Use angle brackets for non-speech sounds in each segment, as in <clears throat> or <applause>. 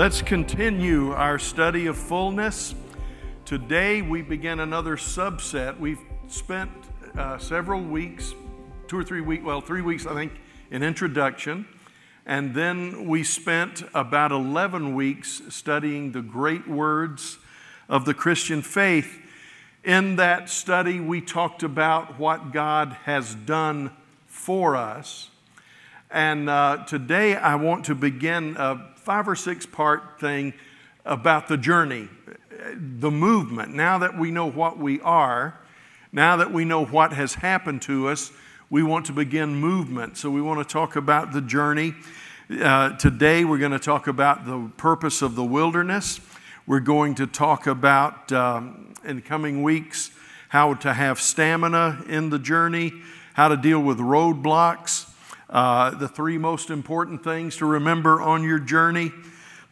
Let's continue our study of fullness. Today we begin another subset. We've spent uh, several weeks, two or three weeks, well, three weeks, I think, in introduction. And then we spent about 11 weeks studying the great words of the Christian faith. In that study, we talked about what God has done for us. And uh, today I want to begin a five or six part thing about the journey, the movement. Now that we know what we are, now that we know what has happened to us, we want to begin movement. So we want to talk about the journey. Uh, today we're going to talk about the purpose of the wilderness. We're going to talk about, um, in coming weeks, how to have stamina in the journey, how to deal with roadblocks, uh, the three most important things to remember on your journey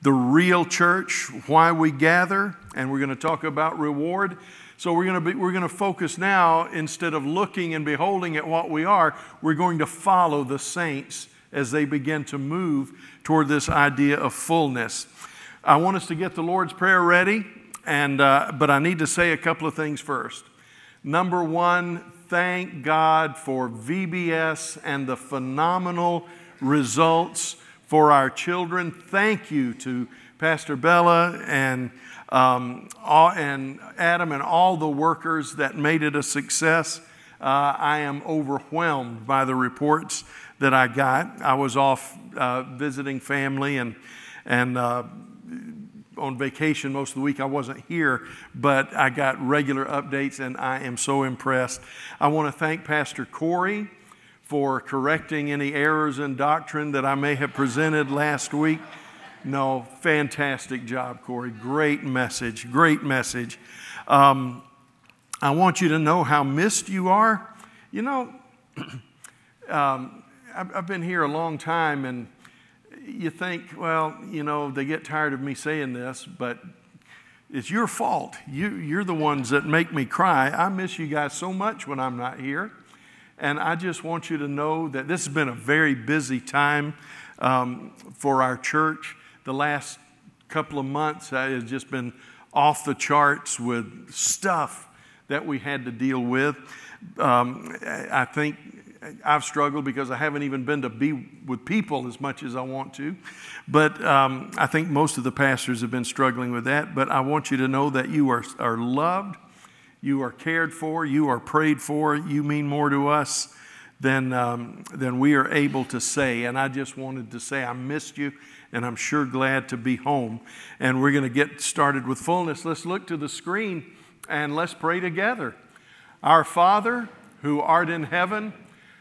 the real church, why we gather, and we're going to talk about reward. So we're going to be, we're going to focus now instead of looking and beholding at what we are, we're going to follow the saints as they begin to move toward this idea of fullness. I want us to get the Lord's prayer ready, and uh, but I need to say a couple of things first. Number one, thank God for VBS and the phenomenal results for our children. Thank you to Pastor Bella and, um, all, and Adam and all the workers that made it a success. Uh, I am overwhelmed by the reports that I got. I was off uh, visiting family and, and uh, on vacation most of the week. I wasn't here, but I got regular updates and I am so impressed. I want to thank Pastor Corey for correcting any errors in doctrine that I may have presented last week. No, fantastic job, Corey. Great message, great message. Um, I want you to know how missed you are. You know, <clears throat> um, I've, I've been here a long time and you think, well, you know, they get tired of me saying this, but it's your fault. You, you're the ones that make me cry. I miss you guys so much when I'm not here. And I just want you to know that this has been a very busy time um, for our church. The last couple of months has just been off the charts with stuff that we had to deal with. Um, I think I've struggled because I haven't even been to be with people as much as I want to. But um, I think most of the pastors have been struggling with that. But I want you to know that you are, are loved, you are cared for, you are prayed for, you mean more to us than, um, than we are able to say. And I just wanted to say I missed you, and I'm sure glad to be home. And we're going to get started with fullness. Let's look to the screen and let's pray together. Our Father, who art in heaven,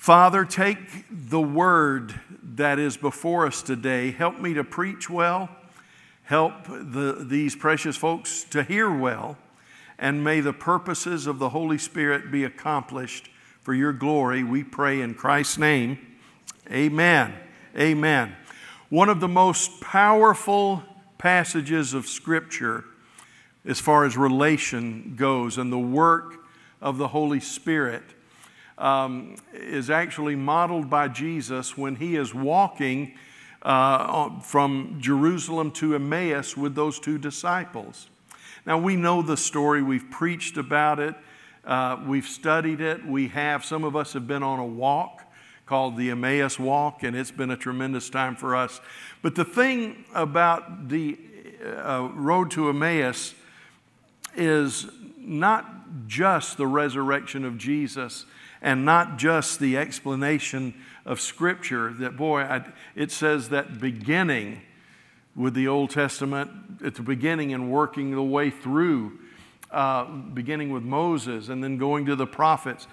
Father, take the word that is before us today. Help me to preach well. Help the, these precious folks to hear well. And may the purposes of the Holy Spirit be accomplished for your glory. We pray in Christ's name. Amen. Amen. One of the most powerful passages of Scripture as far as relation goes and the work of the Holy Spirit um, is actually modeled by Jesus when he is walking uh, from Jerusalem to Emmaus with those two disciples. Now, we know the story, we've preached about it, uh, we've studied it. We have, some of us have been on a walk called the Emmaus Walk, and it's been a tremendous time for us. But the thing about the uh, road to Emmaus is not just the resurrection of Jesus and not just the explanation of Scripture. That, boy, I, it says that beginning with the Old Testament, at the beginning and working the way through, uh, beginning with Moses and then going to the prophets.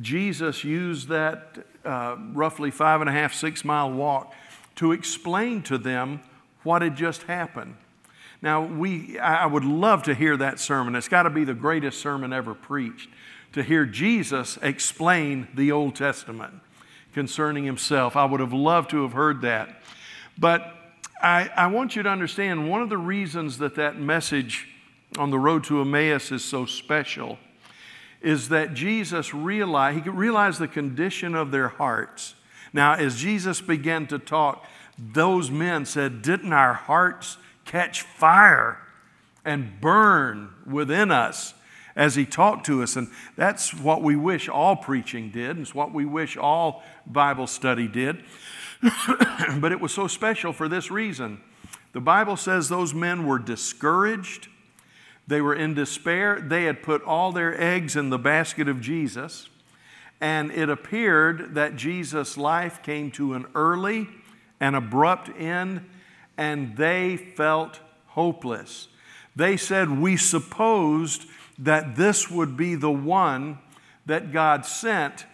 Jesus used that uh, roughly five and a half, six mile walk to explain to them what had just happened. Now, we, I would love to hear that sermon. It's got to be the greatest sermon ever preached to hear Jesus explain the Old Testament concerning himself. I would have loved to have heard that. But I, I want you to understand one of the reasons that that message on the road to Emmaus is so special is that Jesus realized, he could realize the condition of their hearts. Now, as Jesus began to talk, those men said, Didn't our hearts catch fire and burn within us as he talked to us? And that's what we wish all preaching did, and it's what we wish all Bible study did. <coughs> but it was so special for this reason. The Bible says those men were discouraged, they were in despair, they had put all their eggs in the basket of Jesus, and it appeared that Jesus' life came to an early and abrupt end, and they felt hopeless. They said, We supposed that this would be the one that God sent,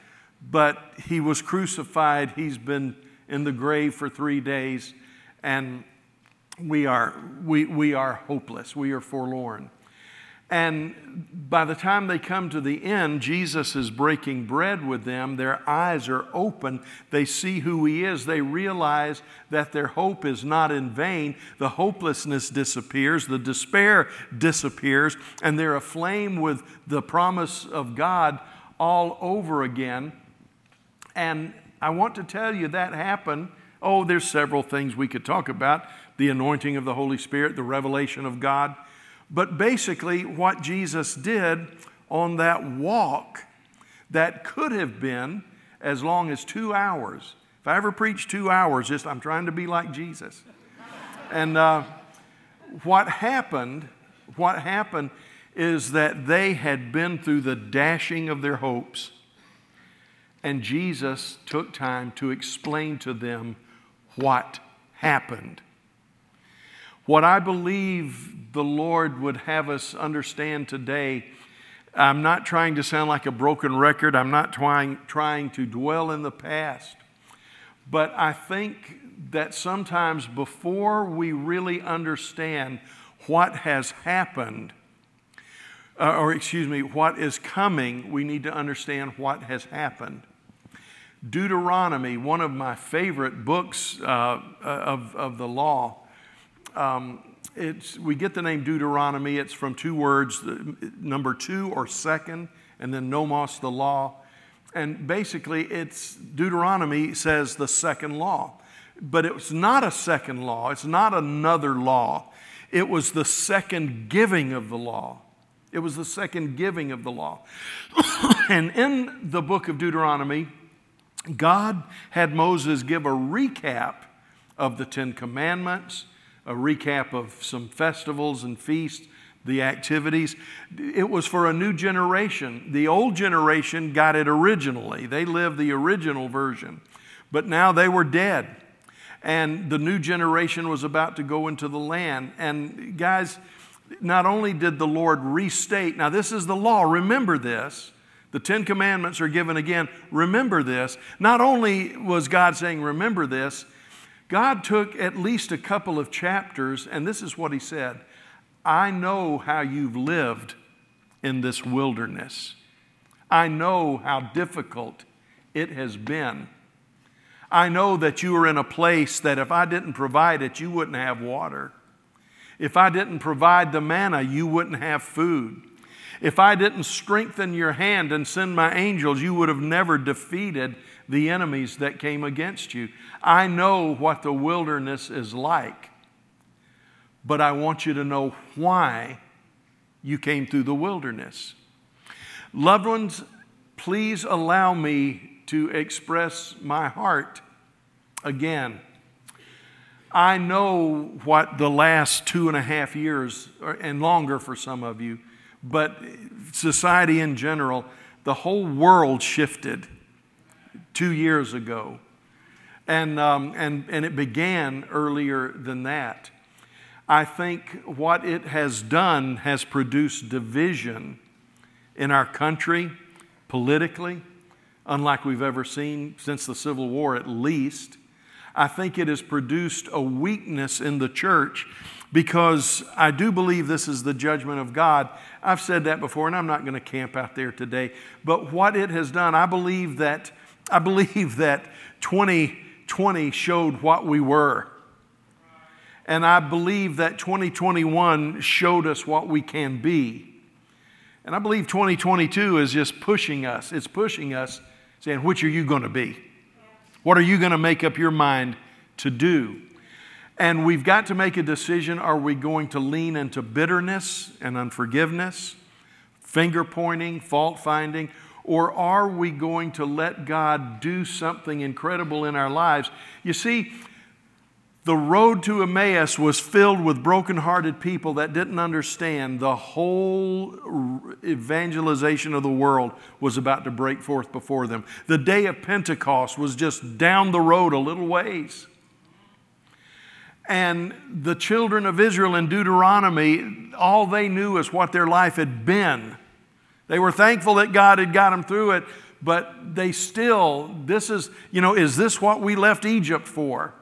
but he was crucified. He's been in the grave for three days, and we are, we, we are hopeless. We are forlorn. And by the time they come to the end, Jesus is breaking bread with them. Their eyes are open. They see who He is. They realize that their hope is not in vain. The hopelessness disappears, the despair disappears, and they're aflame with the promise of God all over again. And I want to tell you that happened. Oh, there's several things we could talk about the anointing of the Holy Spirit, the revelation of God. But basically, what Jesus did on that walk that could have been as long as two hours. If I ever preach two hours, just I'm trying to be like Jesus. And uh, what happened, what happened is that they had been through the dashing of their hopes, and Jesus took time to explain to them what happened. What I believe the Lord would have us understand today, I'm not trying to sound like a broken record, I'm not trying, trying to dwell in the past, but I think that sometimes before we really understand what has happened, uh, or excuse me, what is coming, we need to understand what has happened. Deuteronomy, one of my favorite books uh, of, of the law, um, it's, we get the name Deuteronomy. It's from two words, number two or second, and then nomos, the law. And basically, it's Deuteronomy says the second law. But it's not a second law, it's not another law. It was the second giving of the law. It was the second giving of the law. <coughs> and in the book of Deuteronomy, God had Moses give a recap of the Ten Commandments a recap of some festivals and feasts, the activities. It was for a new generation. The old generation got it originally, they lived the original version, but now they were dead. And the new generation was about to go into the land. And guys, not only did the Lord restate, now this is the law, remember this. The Ten Commandments are given again. Remember this. Not only was God saying, Remember this, God took at least a couple of chapters, and this is what he said I know how you've lived in this wilderness. I know how difficult it has been. I know that you are in a place that if I didn't provide it, you wouldn't have water. If I didn't provide the manna, you wouldn't have food. If I didn't strengthen your hand and send my angels, you would have never defeated the enemies that came against you. I know what the wilderness is like, but I want you to know why you came through the wilderness. Loved ones, please allow me to express my heart again. I know what the last two and a half years, and longer for some of you, but society in general, the whole world shifted two years ago. And, um, and, and it began earlier than that. I think what it has done has produced division in our country, politically, unlike we've ever seen since the Civil War at least. I think it has produced a weakness in the church because I do believe this is the judgment of God. I've said that before, and I'm not going to camp out there today. But what it has done, I believe that I believe that 2020 showed what we were. And I believe that 2021 showed us what we can be. And I believe 2022 is just pushing us. It's pushing us, saying, which are you going to be? What are you going to make up your mind to do? And we've got to make a decision are we going to lean into bitterness and unforgiveness, finger pointing, fault finding, or are we going to let God do something incredible in our lives? You see, the road to Emmaus was filled with broken-hearted people that didn't understand the whole evangelization of the world was about to break forth before them. The day of Pentecost was just down the road a little ways. And the children of Israel in Deuteronomy, all they knew is what their life had been. They were thankful that God had got them through it, but they still, this is, you know, is this what we left Egypt for?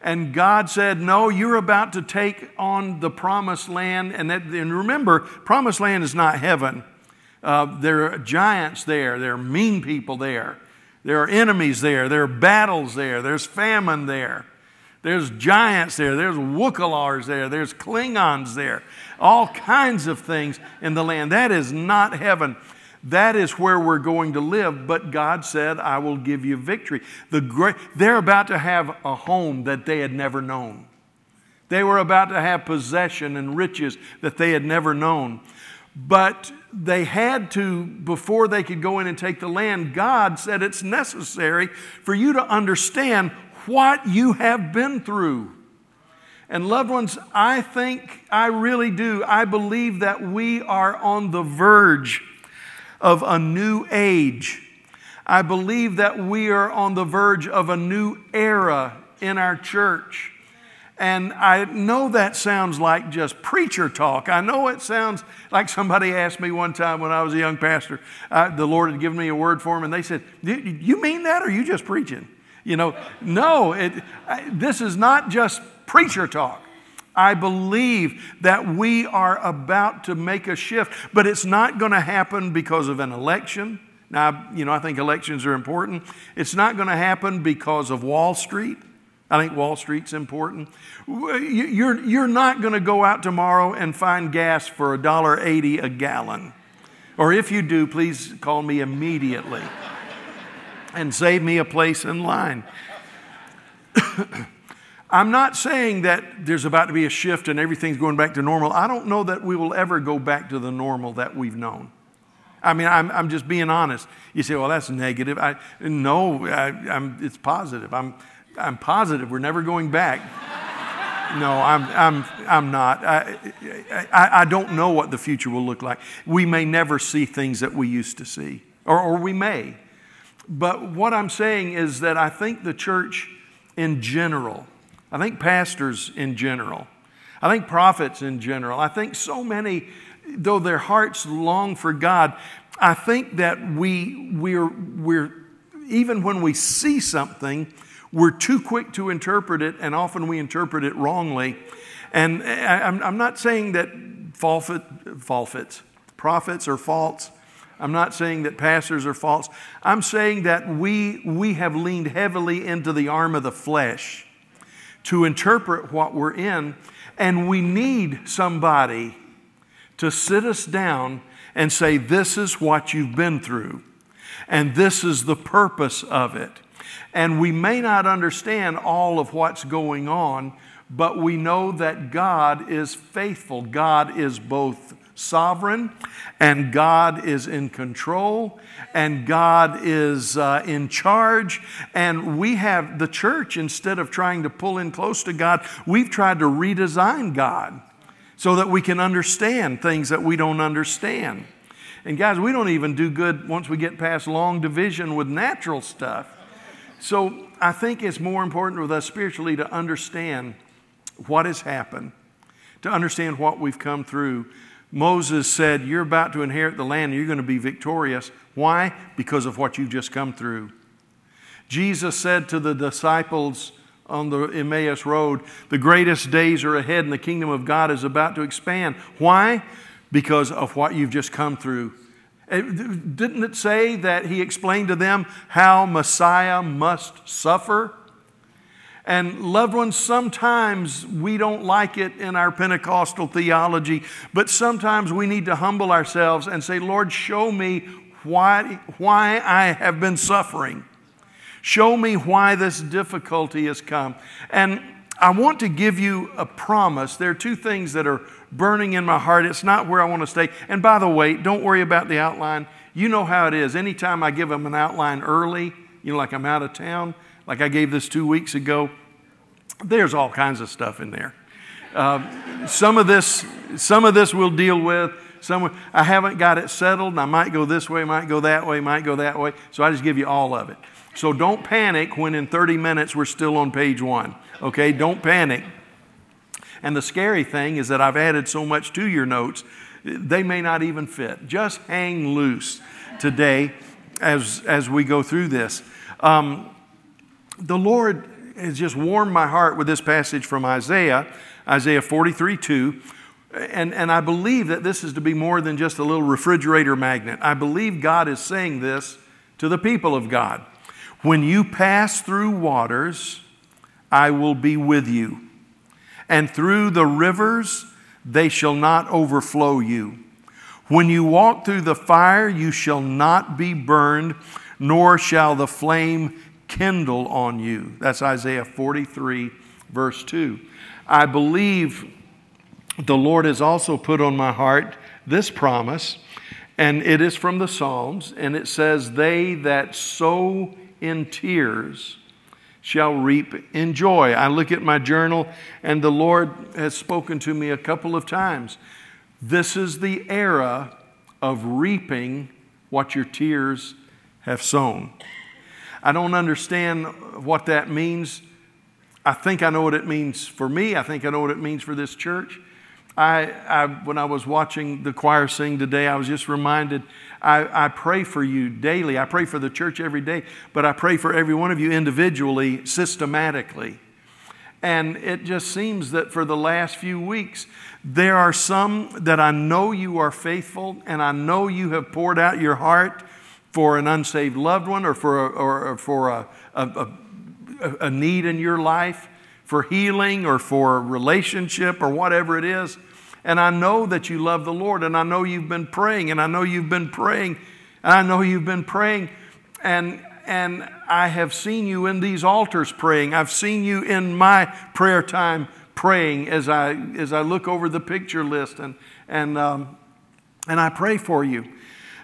And God said, No, you're about to take on the promised land. And, that, and remember, promised land is not heaven. Uh, there are giants there, there are mean people there, there are enemies there, there are battles there, there's famine there. There's giants there. There's Wookalaars there. There's Klingons there. All kinds of things in the land. That is not heaven. That is where we're going to live. But God said, I will give you victory. The great, they're about to have a home that they had never known. They were about to have possession and riches that they had never known. But they had to, before they could go in and take the land, God said it's necessary for you to understand what you have been through. And loved ones, I think, I really do, I believe that we are on the verge of a new age. I believe that we are on the verge of a new era in our church. And I know that sounds like just preacher talk. I know it sounds like somebody asked me one time when I was a young pastor, uh, the Lord had given me a word for him, and they said, You mean that, or are you just preaching? You know, no, it, this is not just preacher talk. I believe that we are about to make a shift, but it's not going to happen because of an election. Now, you know, I think elections are important. It's not going to happen because of Wall Street. I think Wall Street's important. You're, you're not going to go out tomorrow and find gas for $1.80 a gallon. Or if you do, please call me immediately and save me a place in line. <coughs> I'm not saying that there's about to be a shift and everything's going back to normal. I don't know that we will ever go back to the normal that we've known. I mean, I'm, I'm just being honest. You say, well, that's negative. I, no, I, it's positive. I'm, I'm positive we're never going back. <laughs> no, I'm, I'm, I'm not. I, I, I don't know what the future will look like. We may never see things that we used to see, or, or we may. But what I'm saying is that I think the church in general, I think pastors in general, I think prophets in general, I think so many, though their hearts long for God, I think that we, we're, we're, even when we see something, we're too quick to interpret it, and often we interpret it wrongly. And eh, I, am not saying that falfit, falfits, prophets are false. I'm not saying that pastors are false. I'm saying that we, we have leaned heavily into the arm of the flesh to interpret what we're in, and we need somebody to sit us down and say, This is what you've been through, and this is the purpose of it. And we may not understand all of what's going on, but we know that God is faithful. God is both sovereign, and God is in control, and God is uh, in charge. And we have the church, instead of trying to pull in close to God, we've tried to redesign God so that we can understand things that we don't understand. And guys, we don't even do good once we get past long division with natural stuff. So I think it's more important with us spiritually to understand what has happened, to understand what we've come through, Moses said, You're about to inherit the land and you're going to be victorious. Why? Because of what you've just come through. Jesus said to the disciples on the Emmaus Road. The greatest days are ahead, and the kingdom of God is about to expand. Why? Because of what you've just come through. Eh, didn't it say that he explained to them how Messiah must suffer? And loved ones, sometimes we don't like it in our Pentecostal theology, but sometimes we need to humble ourselves and say, Lord, show me why, why I have been suffering. Show me why this difficulty has come. And I want to give you a promise. There are two things that are burning in my heart. It's not where I want to stay. And by the way, don't worry about the outline. You know how it is. Anytime I give them an outline early, you know, like I'm out of town, like I gave this two weeks ago, there's all kinds of stuff in there. Uh, some of this, some of this we'll deal with. Some I haven't got it settled, and I might go this way, might go that way, might go that way. So I just give you all of it. So don't panic when in 30 minutes we're still on page one. Okay, don't panic. And the scary thing is that I've added so much to your notes, they may not even fit. Just hang loose today as, as we go through this. Um, the Lord has just warmed my heart with this passage from Isaiah, Isaiah 43 2. And, and I believe that this is to be more than just a little refrigerator magnet. I believe God is saying this to the people of God. When you pass through waters, I will be with you. And through the rivers, they shall not overflow you. When you walk through the fire, you shall not be burned, nor shall the flame kindle on you. That's Isaiah 43, verse 2. I believe the Lord has also put on my heart this promise, and it is from the Psalms, and it says, They that sow in tears shall reap in joy. I look at my journal, and the Lord has spoken to me a couple of times. This is the era of reaping what your tears have sown. I don't understand what that means. I think I know what it means for me. I think I know what it means for this church. I, I when I was watching the choir sing today, I was just reminded I, I pray for you daily. I pray for the church every day, but I pray for every one of you individually, systematically. And it just seems that for the last few weeks, there are some that I know you are faithful, and I know you have poured out your heart for an unsaved loved one or for a, or for a, a, a, a need in your life, for healing or for a relationship or whatever it is. And I know that you love the Lord, and I know you've been praying, and I know you've been praying, and I know you've been praying. And, and I have seen you in these altars praying. I've seen you in my prayer time praying as I, as I look over the picture list, and, and, um, and I pray for you.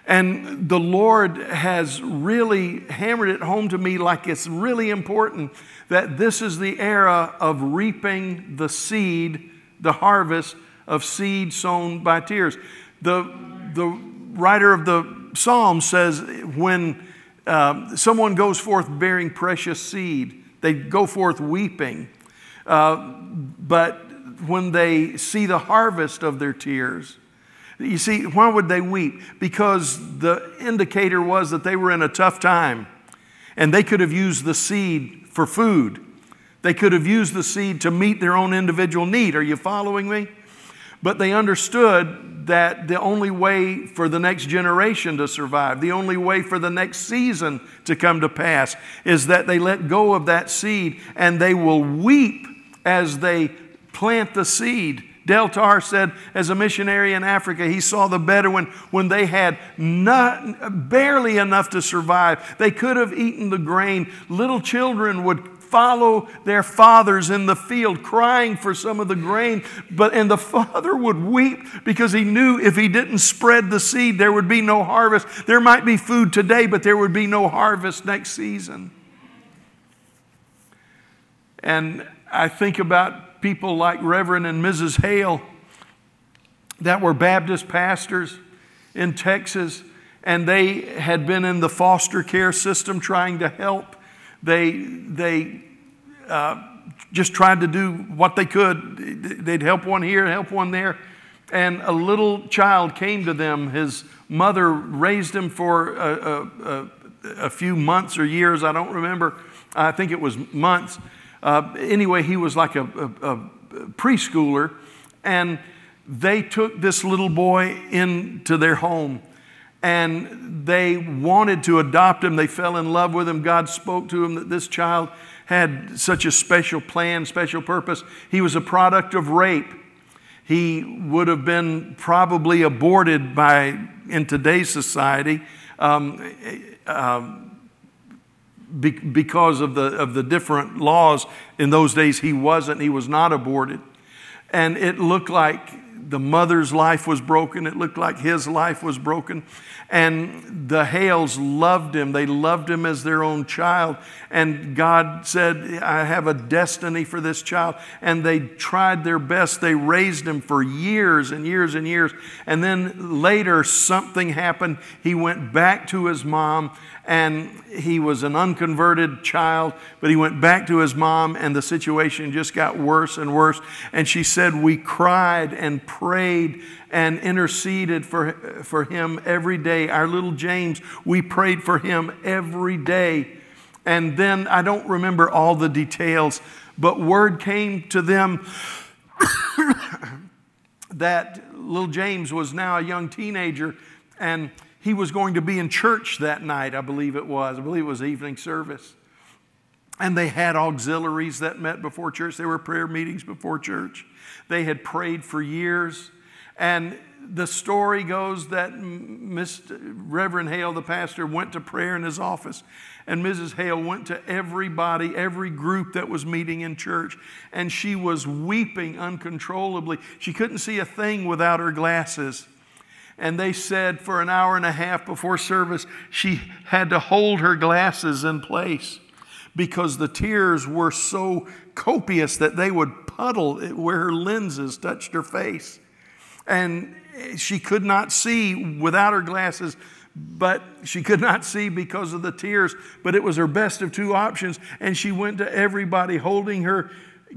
And the Lord has really hammered it home to me like it's really important that this is the era of reaping the seed, the harvest of seed sown by tears. The, the writer of the Psalm says when uh, someone goes forth bearing precious seed, they go forth weeping. Uh, but when they see the harvest of their tears, you see, why would they weep? Because the indicator was that they were in a tough time and they could have used the seed for food. They could have used the seed to meet their own individual need. Are you following me? But they understood that the only way for the next generation to survive, the only way for the next season to come to pass, is that they let go of that seed and they will weep as they plant the seed. Del Tarr said, as a missionary in Africa, he saw the Bedouin when they had not, barely enough to survive. They could have eaten the grain. Little children would follow their fathers in the field crying for some of the grain but and the father would weep because he knew if he didn't spread the seed there would be no harvest there might be food today but there would be no harvest next season and i think about people like reverend and mrs hale that were baptist pastors in texas and they had been in the foster care system trying to help they, they uh, just tried to do what they could. They'd help one here, help one there. And a little child came to them. His mother raised him for a, a, a, a few months or years, I don't remember. I think it was months. Uh, anyway, he was like a, a, a preschooler, and they took this little boy into their home and they wanted to adopt him. They fell in love with him. God spoke to him that this child had such a special plan, special purpose. He was a product of rape. He would have been probably aborted by in today's society um, um, be, because of the of the different laws. In those days, he wasn't. He was not aborted, and it looked like the mother's life was broken. It looked like his life was broken. And the Hales loved him. They loved him as their own child. And God said, I have a destiny for this child. And they tried their best. They raised him for years and years and years. And then later, something happened. He went back to his mom and he was an unconverted child, but he went back to his mom, and the situation just got worse and worse. And she said, We cried and prayed and interceded for, for him every day. Our little James, we prayed for him every day. And then I don't remember all the details, but word came to them <coughs> that little James was now a young teenager and he was going to be in church that night, I believe it was. I believe it was evening service. And they had auxiliaries that met before church. There were prayer meetings before church. They had prayed for years. And the story goes that Mr. Reverend Hale, the pastor, went to prayer in his office. And Mrs. Hale went to everybody, every group that was meeting in church. And she was weeping uncontrollably. She couldn't see a thing without her glasses. And they said for an hour and a half before service, she had to hold her glasses in place because the tears were so copious that they would puddle where her lenses touched her face. And she could not see without her glasses, but she could not see because of the tears. But it was her best of two options. And she went to everybody holding her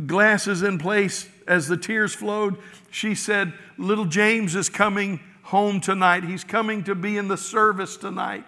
glasses in place as the tears flowed. She said, Little James is coming home tonight. He's coming to be in the service tonight.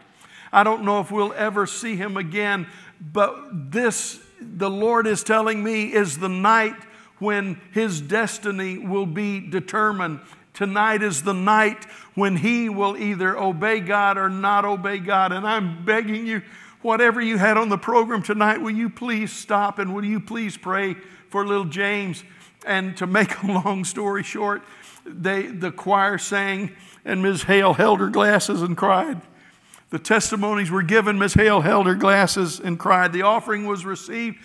I don't know if we'll ever see him again, but this, the Lord is telling me, is the night when his destiny will be determined. Tonight is the night when he will either obey God or not obey God. And I'm begging you, whatever you had on the program tonight, will you please stop and will you please pray for little James? And to make a long story short, they, the choir sang, and Ms. Hale held her glasses and cried. The testimonies were given. Ms. Hale held her glasses and cried. The offering was received.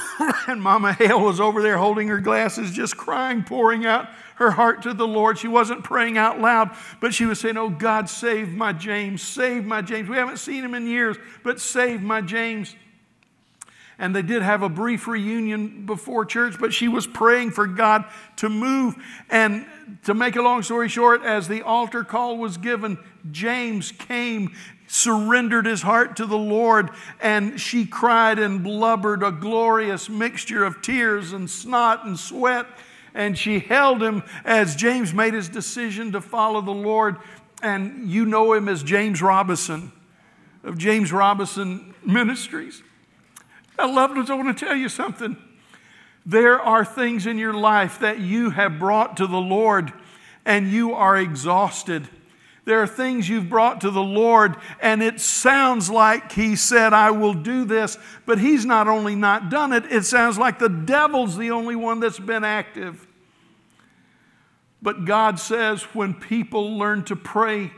<laughs> and Mama Hale was over there holding her glasses, just crying, pouring out her heart to the Lord. She wasn't praying out loud, but she was saying, Oh God, save my James, save my James. We haven't seen him in years, but save my James. And they did have a brief reunion before church, but she was praying for God to move. And to make a long story short, as the altar call was given, James came, surrendered his heart to the Lord, and she cried and blubbered a glorious mixture of tears and snot and sweat. And she held him as James made his decision to follow the Lord. And you know him as James Robinson of James Robinson Ministries. I loved ones, I want to tell you something. There are things in your life that you have brought to the Lord and you are exhausted. There are things you've brought to the Lord, and it sounds like He said, I will do this, but He's not only not done it, it sounds like the devil's the only one that's been active. But God says, when people learn to pray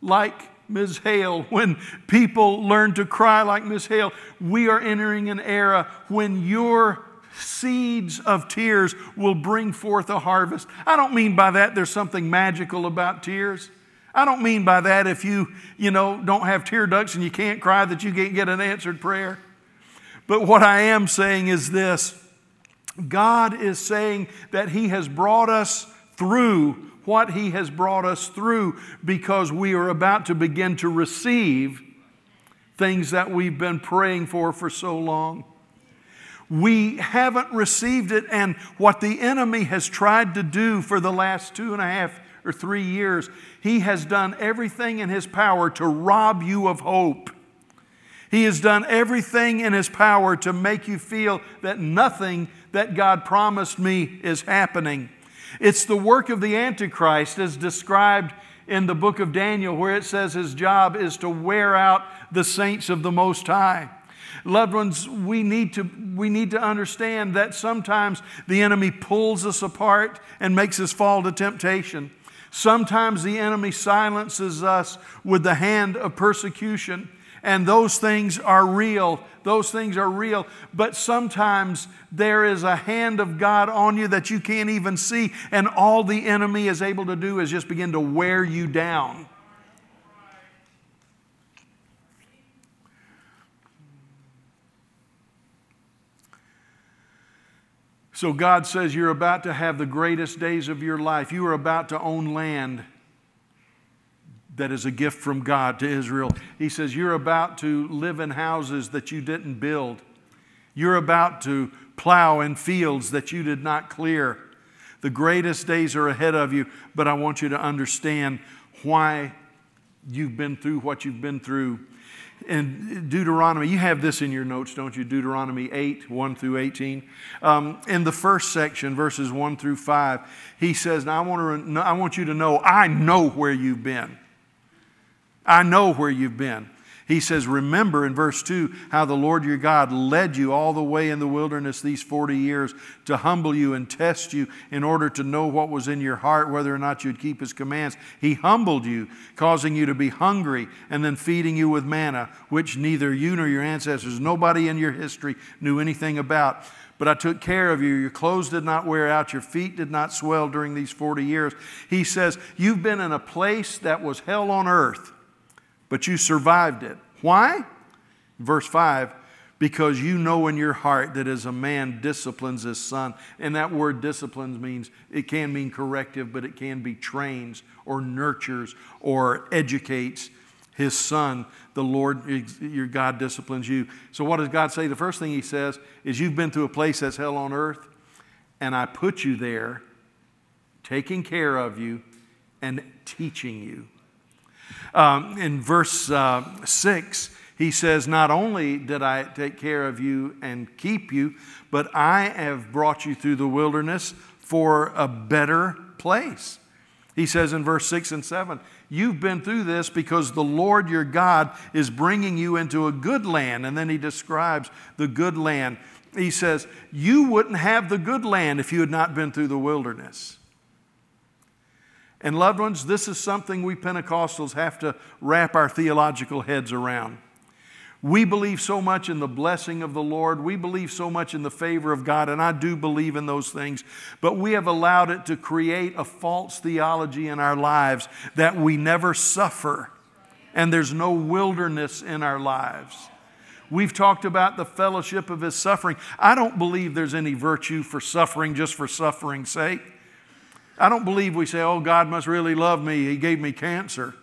like Ms. Hale, when people learn to cry like Ms. Hale, we are entering an era when your seeds of tears will bring forth a harvest. I don't mean by that there's something magical about tears. I don't mean by that if you, you know, don't have tear ducts and you can't cry that you can't get an answered prayer. But what I am saying is this God is saying that He has brought us through what He has brought us through because we are about to begin to receive things that we've been praying for for so long. We haven't received it, and what the enemy has tried to do for the last two and a half or three years, he has done everything in his power to rob you of hope. He has done everything in His power to make you feel that nothing that God promised me is happening. It's the work of the Antichrist as described in the book of Daniel, where it says his job is to wear out the saints of the Most High. Loved ones, we need, to, we need to understand that sometimes the enemy pulls us apart and makes us fall to temptation. Sometimes the enemy silences us with the hand of persecution, and those things are real. Those things are real. But sometimes there is a hand of God on you that you can't even see, and all the enemy is able to do is just begin to wear you down. So God says, You're about to have the greatest days of your life. You are about to own land that is a gift from God to Israel. He says, You're about to live in houses that you didn't build. You're about to plow in fields that you did not clear. The greatest days are ahead of you, but I want you to understand why you've been through what you've been through in Deuteronomy, you have this in your notes, don't you? Deuteronomy 8, 1 through 18. Um, in the first section, verses 1 through 5, he says, Now I want, to, I want you to know, I know where you've been. I know where you've been. He says, Remember in verse 2 how the Lord your God led you all the way in the wilderness these 40 years to humble you and test you in order to know what was in your heart, whether or not you'd keep his commands. He humbled you, causing you to be hungry, and then feeding you with manna, which neither you nor your ancestors, nobody in your history, knew anything about. But I took care of you. Your clothes did not wear out. Your feet did not swell during these 40 years. He says, You've been in a place that was hell on earth but you survived it. Why? Verse 5 because you know in your heart that as a man disciplines his son, and that word disciplines means it can mean corrective, but it can be trains or nurtures or educates his son. The Lord, your God, disciplines you. So, what does God say? The first thing he says is, You've been to a place that's hell on earth, and I put you there, taking care of you and teaching you. Um, in verse uh, 6, he says, Not only did I take care of you and keep you, but I have brought you through the wilderness for a better place. He says in verse 6 and 7, You've been through this because the Lord your God is bringing you into a good land. And then he describes the good land. He says, You wouldn't have the good land if you had not been through the wilderness. And, loved ones, this is something we Pentecostals have to wrap our theological heads around. We believe so much in the blessing of the Lord. We believe so much in the favor of God, and I do believe in those things. But we have allowed it to create a false theology in our lives that we never suffer and there's no wilderness in our lives. We've talked about the fellowship of his suffering. I don't believe there's any virtue for suffering just for suffering's sake. I don't believe we say, oh, God must really love me. He gave me cancer.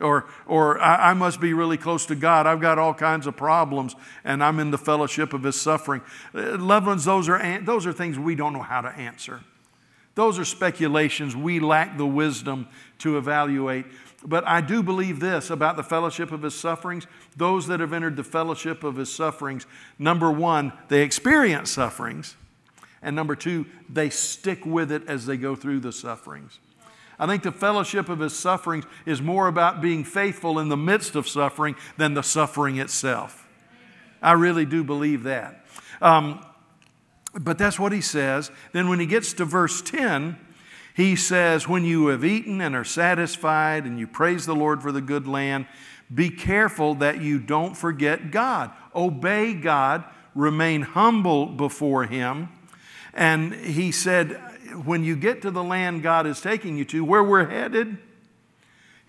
Or, or I, I must be really close to God. I've got all kinds of problems and I'm in the fellowship of His suffering. Uh, loved ones, those are, those are things we don't know how to answer. Those are speculations. We lack the wisdom to evaluate. But I do believe this about the fellowship of his sufferings. Those that have entered the fellowship of his sufferings, number one, they experience sufferings. And number two, they stick with it as they go through the sufferings. I think the fellowship of his sufferings is more about being faithful in the midst of suffering than the suffering itself. I really do believe that. Um, but that's what he says. Then, when he gets to verse 10, he says, When you have eaten and are satisfied and you praise the Lord for the good land, be careful that you don't forget God. Obey God, remain humble before him and he said, when you get to the land God is taking you to, where we're headed,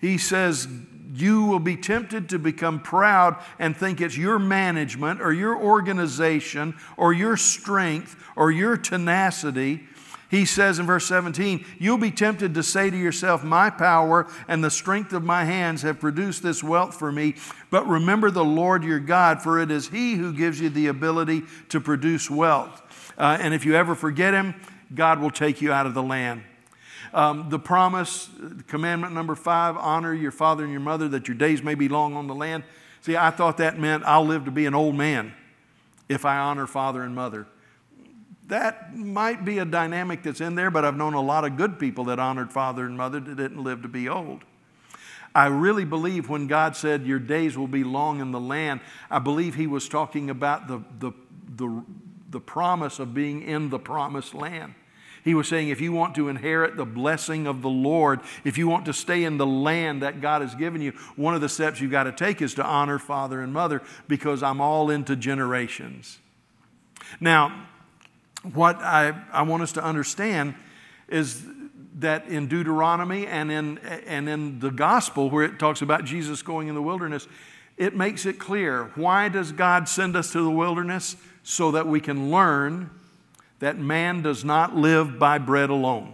he says, you will be tempted to become proud and think it's your management or your organization or your strength or your tenacity. He says in verse 17, You'll be tempted to say to yourself, My power and the strength of my hands have produced this wealth for me. But remember the Lord your God, for it is He who gives you the ability to produce wealth. Uh, and if you ever forget him, God will take you out of the land. Um, the promise, commandment number five honor your father and your mother that your days may be long on the land. See, I thought that meant I'll live to be an old man if I honor father and mother. That might be a dynamic that's in there, but I've known a lot of good people that honored father and mother that didn't live to be old. I really believe when God said, Your days will be long in the land, I believe He was talking about the, the, the, the promise of being in the promised land. He was saying, if you want to inherit the blessing of the Lord, if you want to stay in the land that God has given you, one of the steps you've got to take is to honor father and mother because I'm all into generations. Now, what I, I want us to understand is that in Deuteronomy and in, and in the gospel, where it talks about Jesus going in the wilderness, it makes it clear why does God send us to the wilderness? So that we can learn that man does not live by bread alone,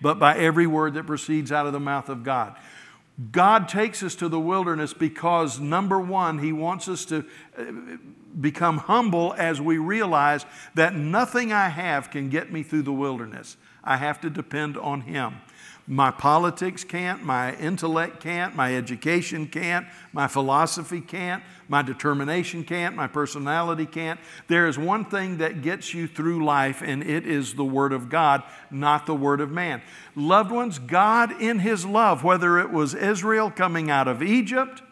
but by every word that proceeds out of the mouth of God. God takes us to the wilderness because, number one, He wants us to uh, become humble as we realize that nothing I have can get me through the wilderness. I have to depend on Him. My politics can't, my intellect can't, my education can't, my philosophy can't, my determination can't, my personality can't. There is one thing that gets you through life, and it is the Word of God, not the Word of man. Loved ones, God in His love, whether it was Israel coming out of Egypt,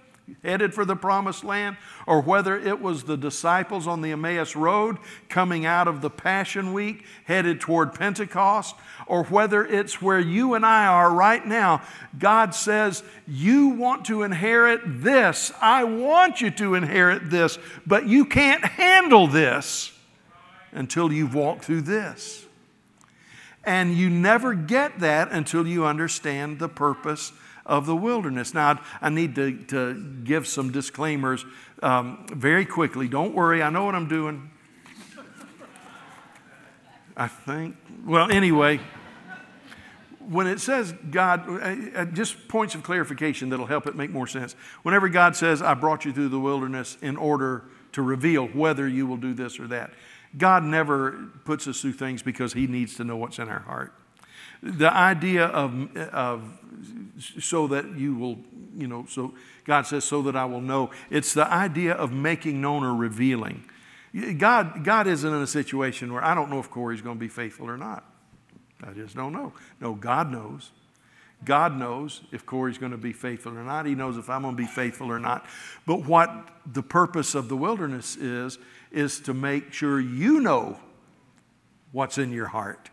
headed for the promised land, or whether it was the disciples on the Emmaus Road coming out of the Passion Week headed toward Pentecost, or whether it's where you and I are right now, God says, You want to inherit this. I want you to inherit this, but you can't handle this until you've walked through this. And you never get that until you understand the purpose of the wilderness. Now, I need to, to give some disclaimers um, very quickly. Don't worry, I know what I'm doing. I think. Well, anyway, when it says God, uh, uh, just points of clarification that'll help it make more sense. Whenever God says, I brought you through the wilderness in order to reveal whether you will do this or that, God never puts us through things because He needs to know what's in our heart. The idea of, of so that you will, you know, so God says, so that I will know. It's the idea of making known or revealing. God, God isn't in a situation where I don't know if Corey's going to be faithful or not. I just don't know. No, God knows. God knows if Corey's going to be faithful or not. He knows if I'm going to be faithful or not. But what the purpose of the wilderness is, is to make sure you know what's in your heart,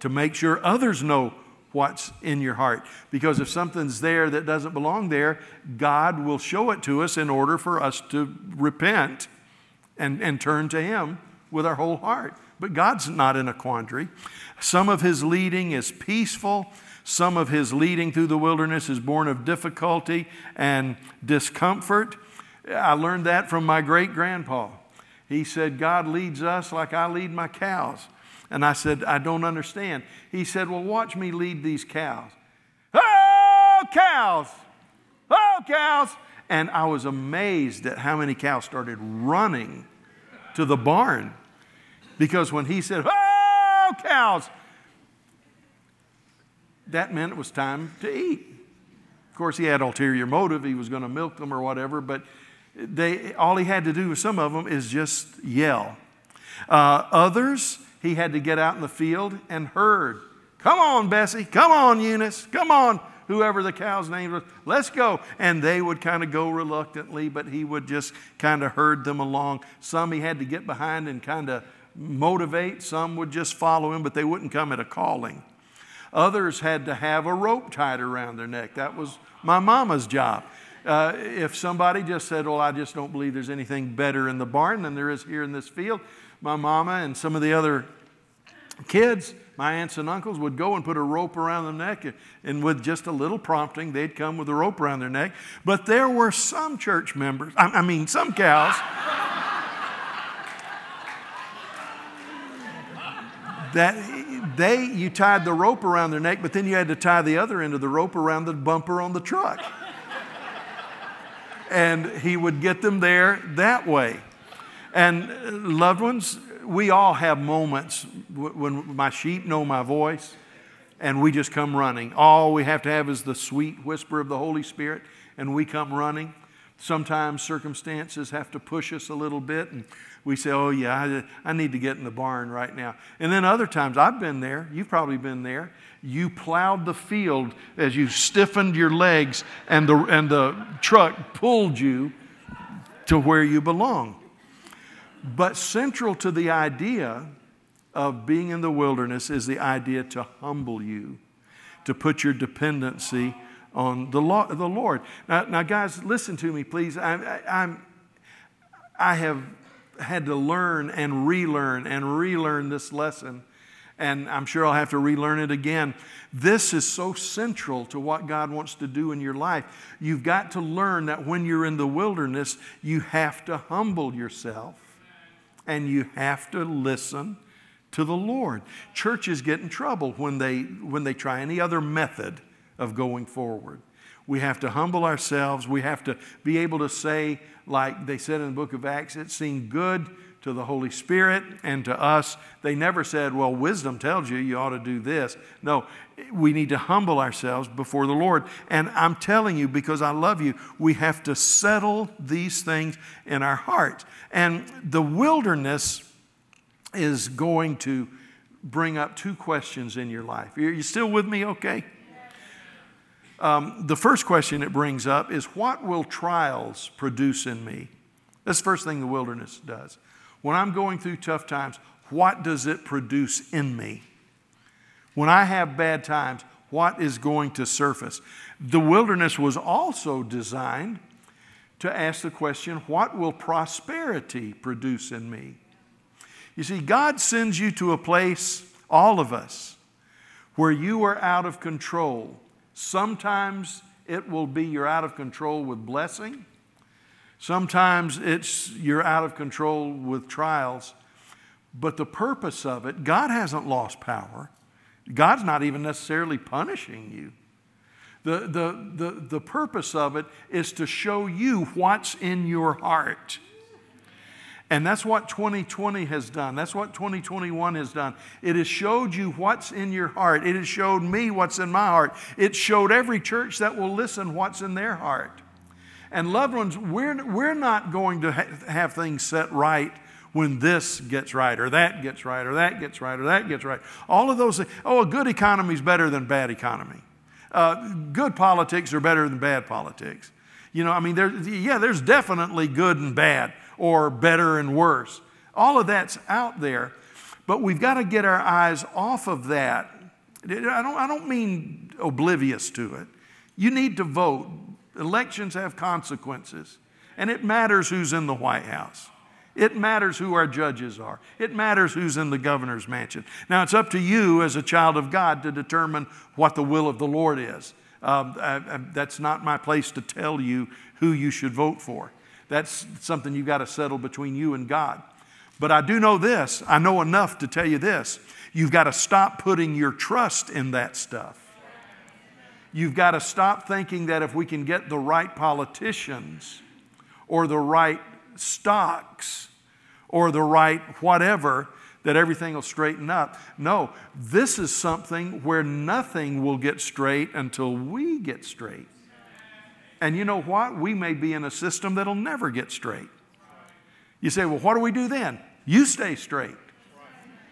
to make sure others know what's in your heart. Because if something's there that doesn't belong there, God will show it to us in order for us to repent and, and turn to Him with our whole heart. But God's not in a quandary. Some of His leading is peaceful. Some of his leading through the wilderness is born of difficulty and discomfort. I learned that from my great grandpa. He said, God leads us like I lead my cows. And I said, I don't understand. He said, Well, watch me lead these cows. Oh, cows! Oh, cows! And I was amazed at how many cows started running to the barn. Because when he said, Oh, cows! That meant it was time to eat. Of course, he had ulterior motive. He was going to milk them or whatever, but they, all he had to do with some of them is just yell. Uh, others, he had to get out in the field and herd. Come on, Bessie. Come on, Eunice. Come on, whoever the cow's name was. Let's go. And they would kind of go reluctantly, but he would just kind of herd them along. Some he had to get behind and kind of motivate. Some would just follow him, but they wouldn't come at a calling. Others had to have a rope tied around their neck. That was my mama's job. Uh, if somebody just said, Well, I just don't believe there's anything better in the barn than there is here in this field, my mama and some of the other kids, my aunts and uncles, would go and put a rope around their neck, and with just a little prompting, they'd come with a rope around their neck. But there were some church members, I, I mean, some cows. <laughs> that they you tied the rope around their neck but then you had to tie the other end of the rope around the bumper on the truck and he would get them there that way and uh, loved ones, we all have moments when my sheep know my voice and we just come running. All we have to have is the sweet whisper of the Holy Spirit and we come running. Sometimes circumstances have to push us a little bit, and we say, Oh, yeah, I, I need to get in the barn right now. And then other times, I've been there, you've probably been there. You plowed the field as you stiffened your legs, and the, and the truck pulled you to where you belong. But central to the idea of being in the wilderness is the idea to humble you, to put your dependency on the, the Lord. Now, now, guys, listen to me, please. I, I, I'm, I have had to learn and relearn and relearn this lesson, and I'm sure I'll have to relearn it again. This is so central to what God wants to do in your life. You've got to learn that when you're in the wilderness, you have to humble yourself and you have to listen to the Lord. Churches get in trouble when they, when they try any other method of going forward. We have to humble ourselves. We have to be able to say, like they said in the book of Acts, it seemed good to the Holy Spirit and to us. They never said, well, wisdom tells you you ought to do this. No, we need to humble ourselves before the Lord. And I'm telling you, because I love you, we have to settle these things in our hearts. And the wilderness is going to bring up two questions in your life. Are you still with me okay? Um, the first question it brings up is what will trials produce in me? That's the first thing the wilderness does. When I'm going through tough times, what does it produce in me? When I have bad times, what is going to surface? The wilderness was also designed to ask the question what will prosperity produce in me? You see, God sends you to a place, all of us, where you are out of control Sometimes it will be you're out of control with blessing. Sometimes it's you're out of control with trials. But the purpose of it, God hasn't lost power. God's not even necessarily punishing you. The, the, the, the purpose of it is to show you what's in your heart. And that's what 2020 has done. That's what 2021 has done. It has showed you what's in your heart. It has showed me what's in my heart. It showed every church that will listen what's in their heart. And loved ones, we're, we're not going to ha- have things set right when this gets right, or that gets right, or that gets right, or that gets right. All of those things. Oh, a good economy is better than bad economy. Uh, good politics are better than bad politics. You know, I mean, there, yeah, there's definitely good and bad or better and worse. All of that's out there, but we've got to get our eyes off of that. I don't, I don't mean oblivious to it. You need to vote. Elections have consequences, and it matters who's in the White House. It matters who our judges are. It matters who's in the governor's mansion. Now, it's up to you as a child of God to determine what the will of the Lord is. Um, I, I, that's not my place to tell you who you should vote for. That's something you've got to settle between you and God. But I do know this I know enough to tell you this. You've got to stop putting your trust in that stuff. You've got to stop thinking that if we can get the right politicians or the right stocks or the right whatever, that everything will straighten up. No, this is something where nothing will get straight until we get straight. And you know what? We may be in a system that'll never get straight. You say, well, what do we do then? You stay straight.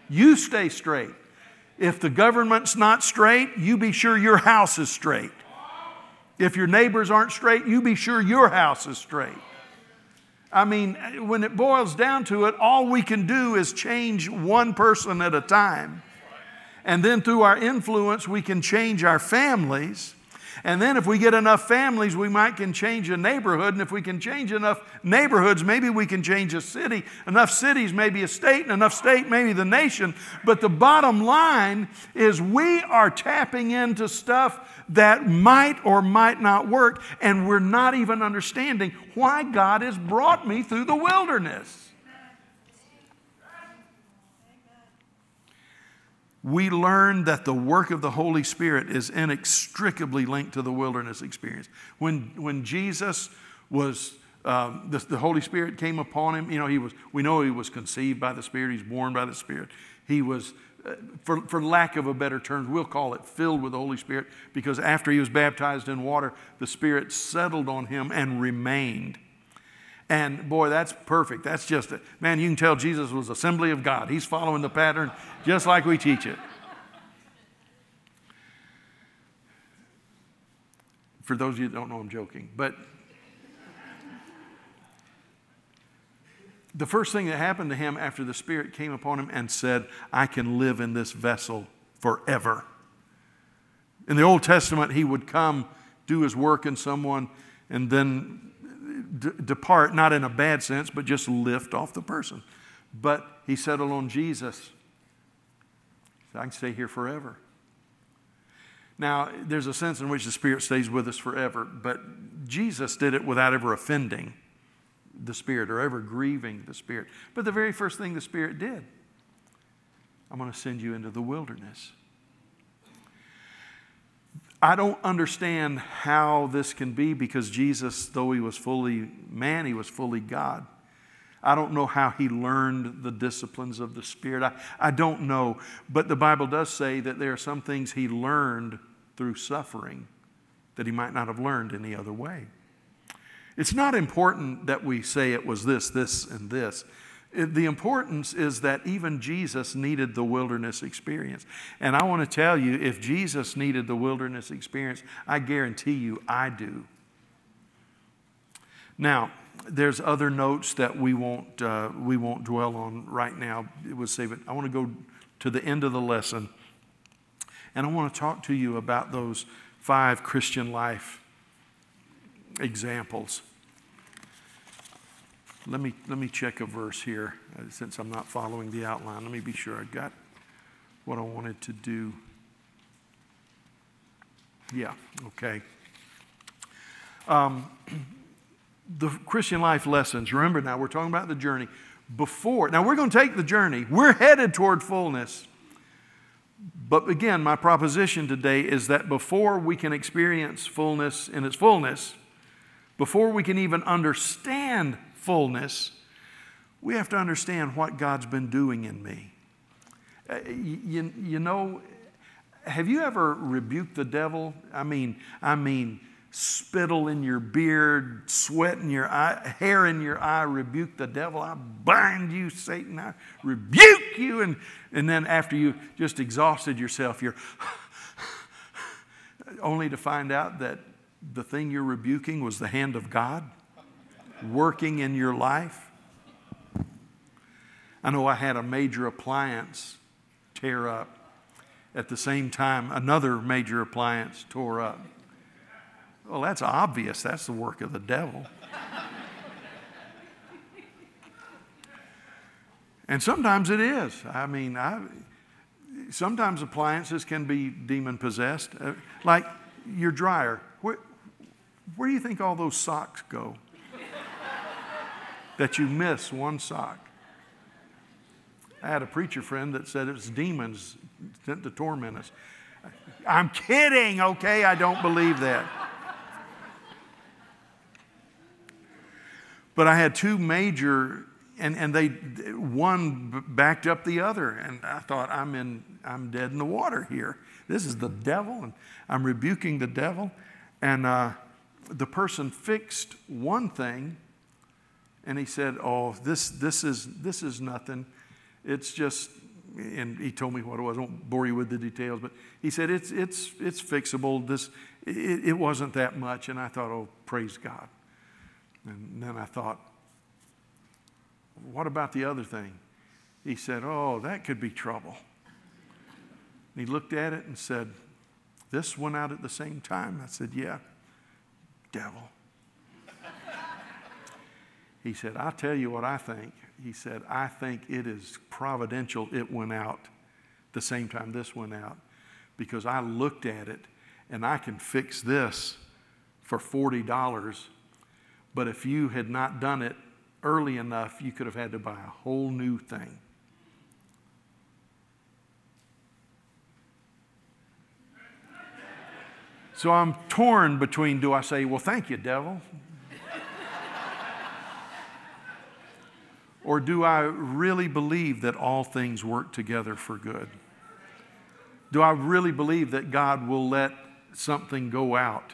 You stay straight. If the government's not straight, you be sure your house is straight. If your neighbors aren't straight, you be sure your house is straight. I mean, when it boils down to it, all we can do is change one person at a time. And then through our influence, we can change our families. And then if we get enough families, we might can change a neighborhood. And if we can change enough neighborhoods, maybe we can change a city. Enough cities, maybe a state, and enough state, maybe the nation. But the bottom line is we are tapping into stuff that might or might not work, and we're not even understanding why God has brought me through the wilderness. We learn that the work of the Holy Spirit is inextricably linked to the wilderness experience. When, when Jesus was, um, the, the, Holy Spirit came upon him, you know, he was, we know he was conceived by the Spirit, he's born by the Spirit. He was uh, for, for lack of a better term, we'll call it filled with the Holy Spirit because after he was baptized in water, the Spirit settled on him and remained. And boy, that's perfect. That's just, a, man, you can tell Jesus was assembly of God. He's following the pattern just like we teach it. For those of you that don't know, I'm joking. But the first thing that happened to him after the Spirit came upon him and said, I can live in this vessel forever. In the Old Testament, he would come, do his work in someone, and then d- depart, not in a bad sense, but just lift off the person. But he settled on Jesus. I can stay here forever. Now, there's a sense in which the Spirit stays with us forever, but Jesus did it without ever offending the Spirit or ever grieving the Spirit. But the very first thing the Spirit did, I'm going to send you into the wilderness. I don't understand how this can be because Jesus, though he was fully man, he was fully God. I don't know how he learned the disciplines of the Spirit. I, I don't know. But the Bible does say that there are some things he learned through suffering that he might not have learned any other way. It's not important that we say it was this, this, and this. It, the importance is that even Jesus needed the wilderness experience. And I want to tell you if Jesus needed the wilderness experience, I guarantee you I do. Now, there's other notes that we won't, uh, we won't dwell on right now. It was say, but I want to go to the end of the lesson and I want to talk to you about those five Christian life examples. Let me, let me check a verse here uh, since I'm not following the outline. Let me be sure I got what I wanted to do. Yeah, okay. Um, <clears throat> the Christian life lessons. Remember now, we're talking about the journey. Before, now we're going to take the journey. We're headed toward fullness. But again, my proposition today is that before we can experience fullness in its fullness, before we can even understand fullness, we have to understand what God's been doing in me. Uh, you, you know, have you ever rebuked the devil? I mean, I mean, spittle in your beard, sweat in your eye, hair in your eye, rebuke the devil. I bind you, Satan. I rebuke you. And, and then after you just exhausted yourself, you're <sighs> only to find out that the thing you're rebuking was the hand of God working in your life. I know I had a major appliance tear up. At the same time, another major appliance tore up. Well, that's obvious. That's the work of the devil. and sometimes it is. I mean, I, sometimes appliances can be demon possessed. Uh, like your dryer. Where, where do you think all those socks go? That you miss one sock. I had a preacher friend that said it was demons sent to torment us. I'm kidding, okay? I don't believe that. But I had two major, and, and they, one backed up the other. And I thought, I'm, in, I'm dead in the water here. This is the devil, and I'm rebuking the devil. And uh, the person fixed one thing, and he said, Oh, this, this, is, this is nothing. It's just, and he told me what it was. I won't bore you with the details, but he said, It's, it's, it's fixable. This, it, it wasn't that much. And I thought, Oh, praise God. And then I thought, what about the other thing? He said, Oh, that could be trouble. And he looked at it and said, This went out at the same time. I said, Yeah, devil. He said, I'll tell you what I think. He said, I think it is providential it went out the same time this went out because I looked at it and I can fix this for $40 but if you had not done it early enough, you could have had to buy a whole new thing. So I'm torn between do I say, well, thank you, devil? Or do I really believe that all things work together for good? Do I really believe that God will let something go out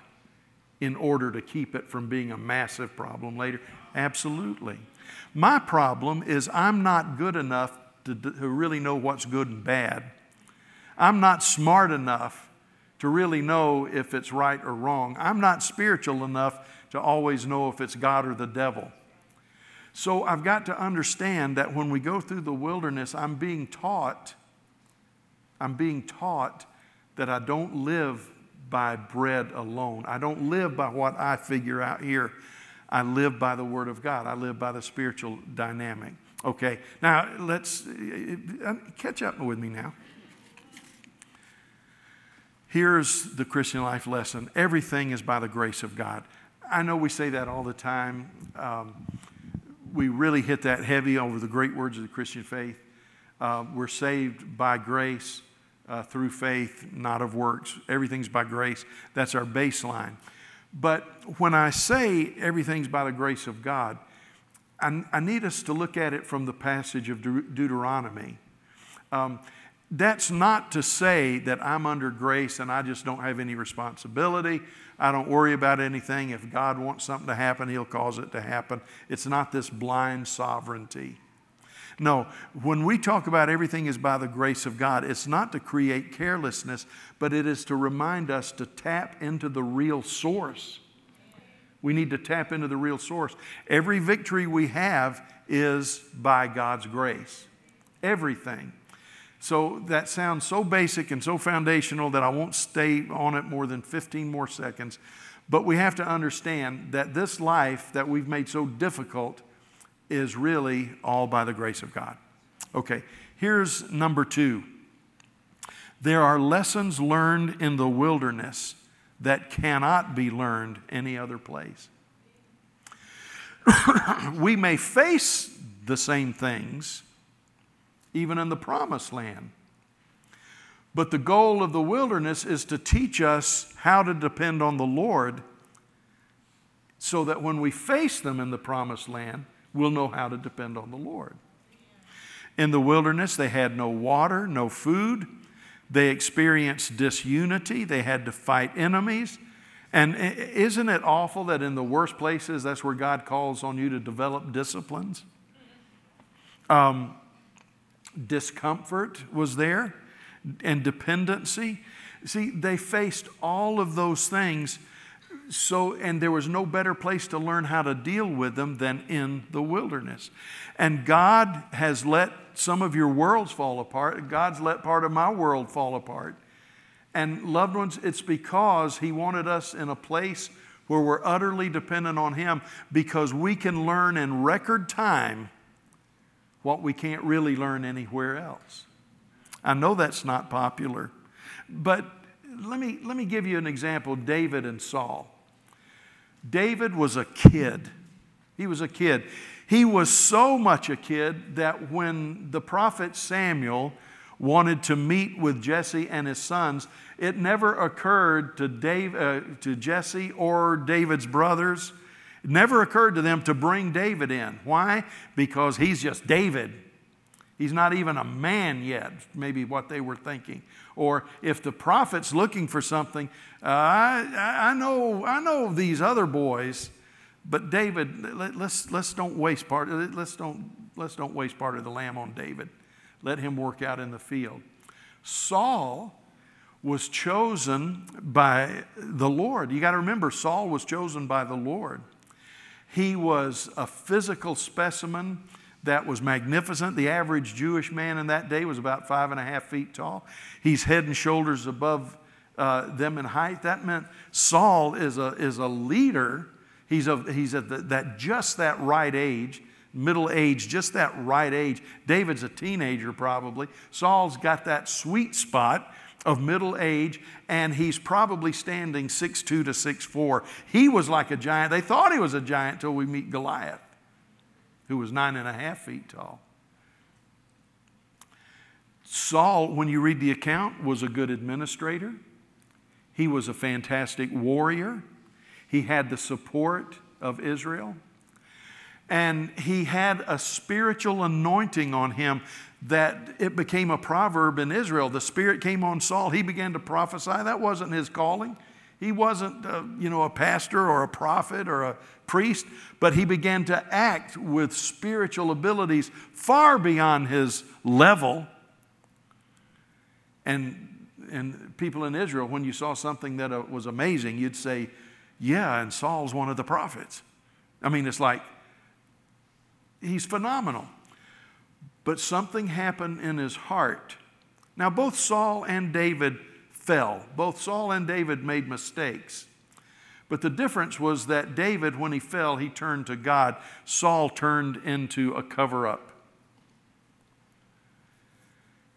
in order to keep it from being a massive problem later? Absolutely. My problem is I'm not good enough to, to really know what's good and bad. I'm not smart enough to really know if it's right or wrong. I'm not spiritual enough to always know if it's God or the devil. So I've got to understand that when we go through the wilderness, I'm being taught, I'm being taught that I don't live by bread alone. I don't live by what I figure out here. I live by the Word of God. I live by the spiritual dynamic. Okay, now let's uh, catch up with me now. Here's the Christian life lesson everything is by the grace of God. I know we say that all the time. Um, we really hit that heavy over the great words of the Christian faith. Uh, we're saved by grace uh, through faith, not of works. Everything's by grace. That's our baseline. But when I say everything's by the grace of God, I, I need us to look at it from the passage of De- Deuteronomy. Um, that's not to say that I'm under grace and I just don't have any responsibility. I don't worry about anything. If God wants something to happen, He'll cause it to happen. It's not this blind sovereignty. No, when we talk about everything is by the grace of God, it's not to create carelessness, but it is to remind us to tap into the real source. We need to tap into the real source. Every victory we have is by God's grace. Everything. So that sounds so basic and so foundational that I won't stay on it more than 15 more seconds. But we have to understand that this life that we've made so difficult is really all by the grace of God. Okay, here's number two there are lessons learned in the wilderness that cannot be learned any other place. <coughs> we may face the same things even in the promised land. But the goal of the wilderness is to teach us how to depend on the Lord so that when we face them in the promised land, we'll know how to depend on the Lord. In the wilderness, they had no water, no food. They experienced disunity. They had to fight enemies. And isn't it awful that in the worst places, that's where God calls on you to develop disciplines? Um, discomfort was there and dependency. See, they faced all of those things. So, and there was no better place to learn how to deal with them than in the wilderness. And God has let some of your worlds fall apart. God's let part of my world fall apart. And, loved ones, it's because He wanted us in a place where we're utterly dependent on Him because we can learn in record time what we can't really learn anywhere else. I know that's not popular, but let me, let me give you an example David and Saul. David was a kid. He was a kid. He was so much a kid that when the prophet Samuel wanted to meet with Jesse and his sons, it never occurred to, Dave, uh, to Jesse or David's brothers it never occurred to them to bring David in. Why? Because he's just David. He's not even a man yet, maybe what they were thinking. Or if the prophet's looking for something, uh, I, I, know, I know these other boys, but David, let, let's, let's don't waste part. Let's don't, let's don't waste part of the lamb on David. Let him work out in the field. Saul was chosen by the Lord. You got to remember, Saul was chosen by the Lord. He was a physical specimen that was magnificent. The average Jewish man in that day was about five and a half feet tall. He's head and shoulders above uh, them in height. That meant Saul is a, is a leader. He's, a, he's at the, that just that right age, middle age, just that right age. David's a teenager probably. Saul's got that sweet spot of middle age, and he's probably standing 6'2 to 6'4. He was like a giant. They thought he was a giant till we meet Goliath, who was nine and a half feet tall. Saul, when you read the account, was a good administrator. He was a fantastic warrior. He had the support of Israel. And he had a spiritual anointing on him that it became a proverb in Israel. The Spirit came on Saul. He began to prophesy. That wasn't his calling. He wasn't, uh, you know, a pastor or a prophet or a priest, but he began to act with spiritual abilities far beyond his level. And, and people in Israel, when you saw something that uh, was amazing, you'd say, Yeah, and Saul's one of the prophets. I mean, it's like, he's phenomenal. But something happened in his heart. Now, both Saul and David fell. Both Saul and David made mistakes. But the difference was that David, when he fell, he turned to God. Saul turned into a cover up.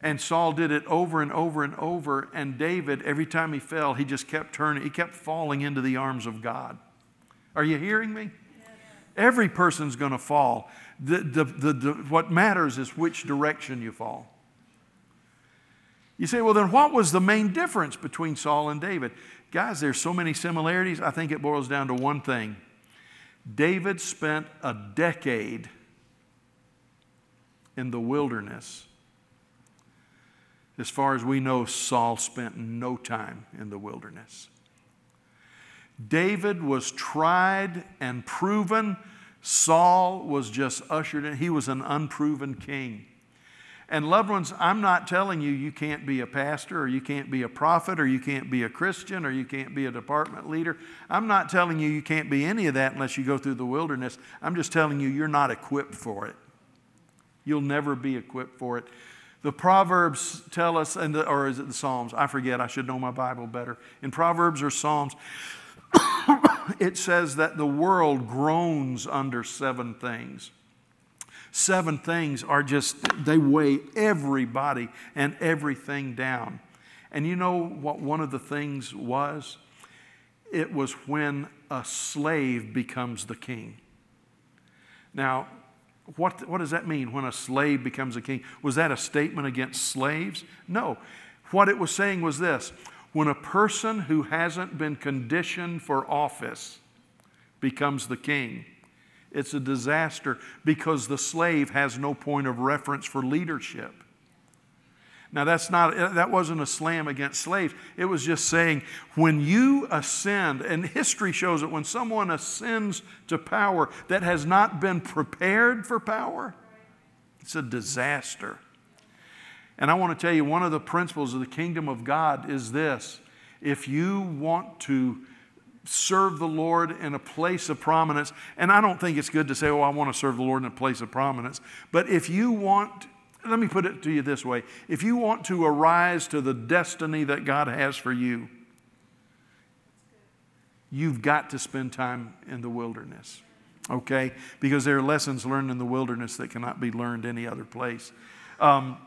And Saul did it over and over and over. And David, every time he fell, he just kept turning, he kept falling into the arms of God. Are you hearing me? Every person's going to fall. The, the, the, the, what matters is which direction you fall. You say, well, then what was the main difference between Saul and David? Guys, there's so many similarities. I think it boils down to one thing. David spent a decade in the wilderness. As far as we know, Saul spent no time in the wilderness. David was tried and proven. Saul was just ushered in. He was an unproven king. And loved ones, I'm not telling you you can't be a pastor or you can't be a prophet or you can't be a Christian or you can't be a department leader. I'm not telling you you can't be any of that unless you go through the wilderness. I'm just telling you you're not equipped for it. You'll never be equipped for it. The Proverbs tell us, and the, or is it the Psalms? I forget. I should know my Bible better. In Proverbs or Psalms, <coughs> it says that the world groans under seven things seven things are just, they weigh everybody and everything down. And you know what one of the things was? It was when a slave becomes the king. Now, what, what does that mean when a slave becomes a king? Was that a statement against slaves? No. What it was saying was this when a person who hasn't been conditioned for office becomes the king, it's a disaster because the slave has no point of reference for leadership. Now that's not that wasn't a slam against slaves. It was just saying when you ascend and history shows that when someone ascends to power that has not been prepared for power, it's a disaster. And I want to tell you one of the principles of the kingdom of God is this. If you want to serve the Lord in a place of prominence. And I don't think it's good to say, oh, I want to serve the Lord in a place of prominence. But if you want, let me put it to you this way if you want to arise to the destiny that God has for you, you've got to spend time in the wilderness. Okay? Because there are lessons learned in the wilderness that cannot be learned any other place. Um,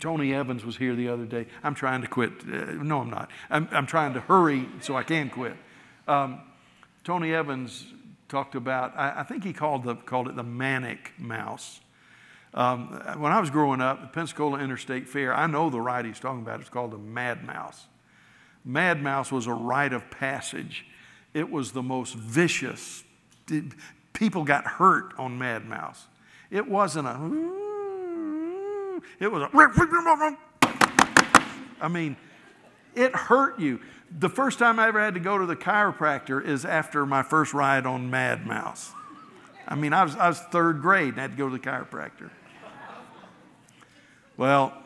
Tony Evans was here the other day. I'm trying to quit. Uh, no, I'm not. I'm, I'm, trying to hurry so I can quit. Um, Tony Evans talked about, I, I, think he called, the, called it the manic mouse. Um, when I was growing up, the Pensacola Interstate Fair, I know the ride he's talking about. It's called the Mad Mouse. Mad Mouse was a rite of passage. It was the most vicious. People got hurt on Mad Mouse. It wasn't a it was a, I mean, it hurt you. The first time I ever had to go to the chiropractor is after my first ride on Mad Mouse. I mean, I was, I was third grade and I had to go to the chiropractor. Well,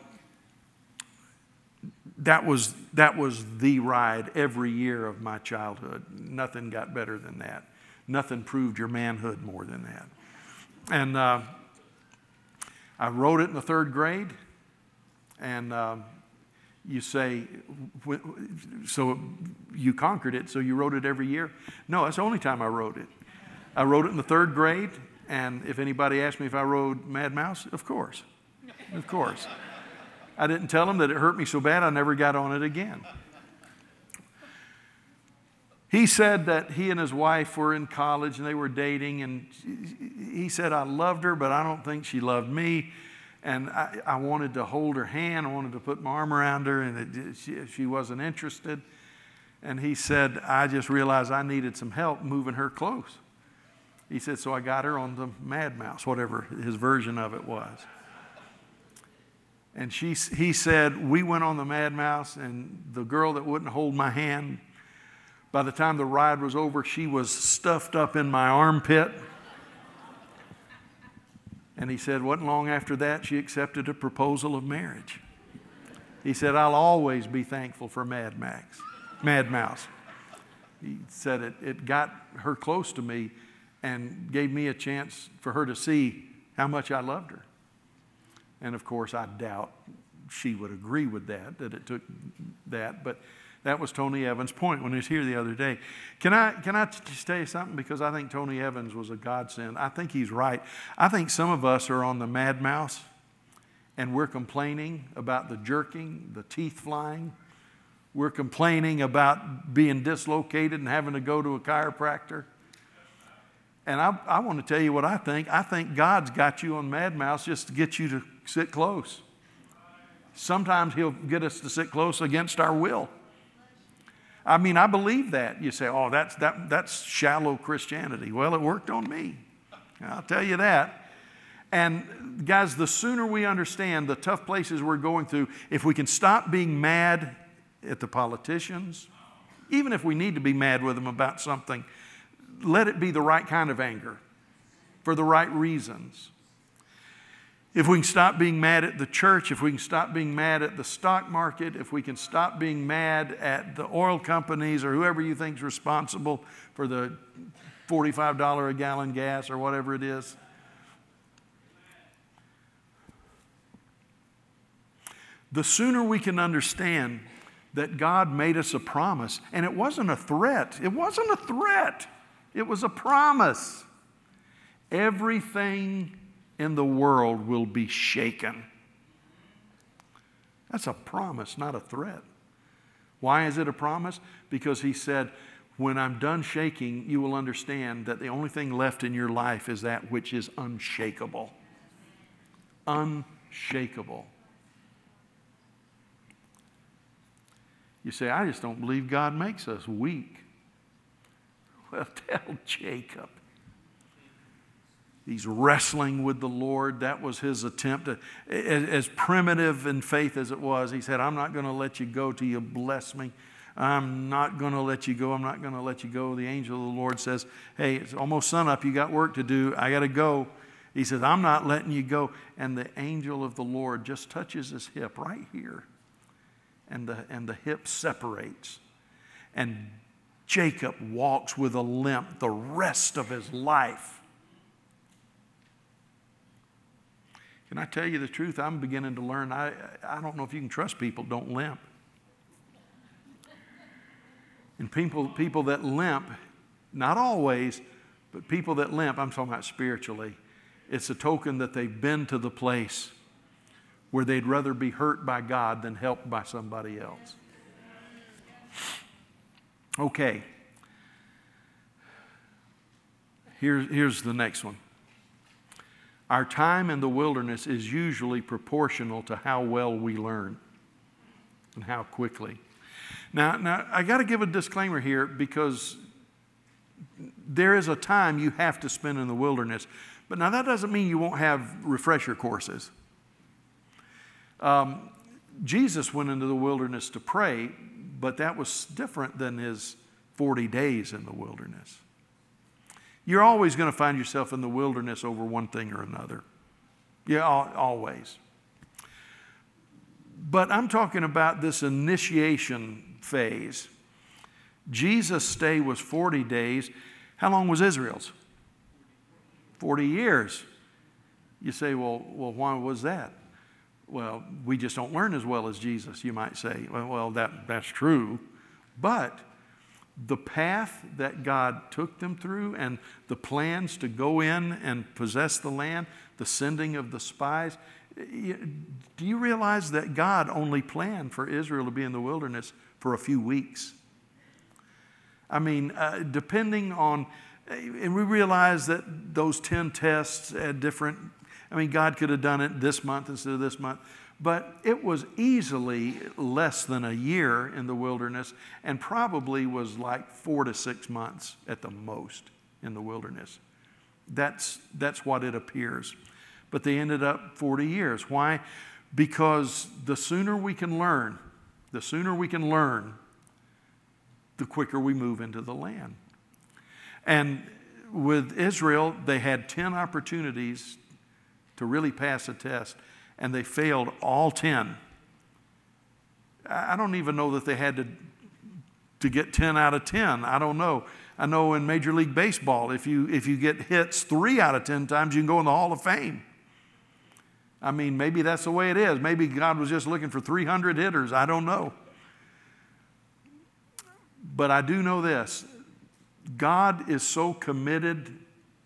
that was, that was the ride every year of my childhood. Nothing got better than that. Nothing proved your manhood more than that. And uh, I wrote it in the third grade, and um, you say, so you conquered it, so you wrote it every year? No, that's the only time I wrote it. I wrote it in the third grade, and if anybody asked me if I rode Mad Mouse, of course. Of course. I didn't tell them that it hurt me so bad I never got on it again. He said that he and his wife were in college and they were dating, and he said, I loved her, but I don't think she loved me. And I, I wanted to hold her hand, I wanted to put my arm around her, and it, she, she wasn't interested. And he said, I just realized I needed some help moving her close. He said, So I got her on the Mad Mouse, whatever his version of it was. And she, he said, We went on the Mad Mouse, and the girl that wouldn't hold my hand, by the time the ride was over, she was stuffed up in my armpit. And he said, Wasn't long after that, she accepted a proposal of marriage. He said, I'll always be thankful for Mad Max, Mad Mouse. He said it, it got her close to me and gave me a chance for her to see how much I loved her. And of course, I doubt she would agree with that, that it took that. But that was Tony Evans' point when he was here the other day. Can I, can I just tell you something? Because I think Tony Evans was a godsend. I think he's right. I think some of us are on the mad mouse and we're complaining about the jerking, the teeth flying. We're complaining about being dislocated and having to go to a chiropractor. And I, I want to tell you what I think. I think God's got you on Mad Mouse just to get you to sit close. Sometimes He'll get us to sit close against our will. I mean, I believe that. You say, oh, that's, that, that's shallow Christianity. Well, it worked on me. I'll tell you that. And guys, the sooner we understand the tough places we're going through, if we can stop being mad at the politicians, even if we need to be mad with them about something, let it be the right kind of anger for the right reasons. If we can stop being mad at the church, if we can stop being mad at the stock market, if we can stop being mad at the oil companies or whoever you think is responsible for the $45 a gallon gas or whatever it is. The sooner we can understand that God made us a promise, and it wasn't a threat. It wasn't a threat. It was a promise. Everything in the world will be shaken. That's a promise, not a threat. Why is it a promise? Because he said, When I'm done shaking, you will understand that the only thing left in your life is that which is unshakable. Unshakable. You say, I just don't believe God makes us weak. <laughs> Well, tell Jacob. He's wrestling with the Lord. That was his attempt. To, as primitive in faith as it was, he said, I'm not going to let you go till you bless me. I'm not going to let you go. I'm not going to let you go. The angel of the Lord says, Hey, it's almost sunup. You got work to do. I got to go. He says, I'm not letting you go. And the angel of the Lord just touches his hip right here. And the, and the hip separates. And Jacob walks with a limp the rest of his life. Can I tell you the truth? I'm beginning to learn. I, I don't know if you can trust people don't limp. And people, people that limp, not always, but people that limp, I'm talking about spiritually, it's a token that they've been to the place where they'd rather be hurt by God than helped by somebody else. Okay. Here, here's the next one. Our time in the wilderness is usually proportional to how well we learn and how quickly. Now, now I got to give a disclaimer here because there is a time you have to spend in the wilderness. But now that doesn't mean you won't have refresher courses. Um, Jesus went into the wilderness to pray, but that was different than his 40 days in the wilderness. You're always going to find yourself in the wilderness over one thing or another. Yeah, always. But I'm talking about this initiation phase. Jesus' stay was 40 days. How long was Israel's? 40 years. You say, well, well, why was that? well, we just don't learn as well as Jesus, you might say. Well, that, that's true. But the path that God took them through and the plans to go in and possess the land, the sending of the spies, do you realize that God only planned for Israel to be in the wilderness for a few weeks? I mean, uh, depending on, and we realize that those 10 tests at different I mean, God could have done it this month instead of this month. But it was easily less than a year in the wilderness and probably was like four to six months at the most in the wilderness. That's, that's what it appears. But they ended up 40 years. Why? Because the sooner we can learn, the sooner we can learn, the quicker we move into the land. And with Israel, they had 10 opportunities to really pass a test, and they failed all 10. I don't even know that they had to, to get 10 out of 10. I don't know. I know in Major League Baseball, if you, if you get hits three out of 10 times, you can go in the Hall of Fame. I mean, maybe that's the way it is. Maybe God was just looking for 300 hitters. I don't know. But I do know this God is so committed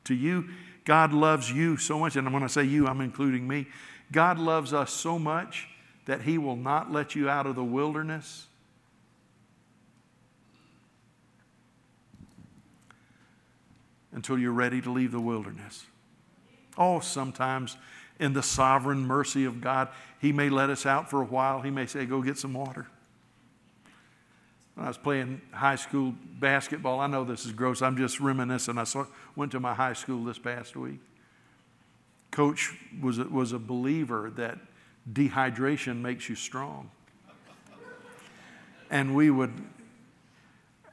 to you. God loves you so much. And when I say you, I'm including me. God loves us so much that He will not let you out of the wilderness until you're ready to leave the wilderness. Oh, sometimes in the sovereign mercy of God, He may let us out for a while. He may say, Go get some water. When I was playing high school basketball, I know this is gross. I'm just reminiscing. I saw, went to my high school this past week. Coach was a, was a believer that dehydration makes you strong. And we would,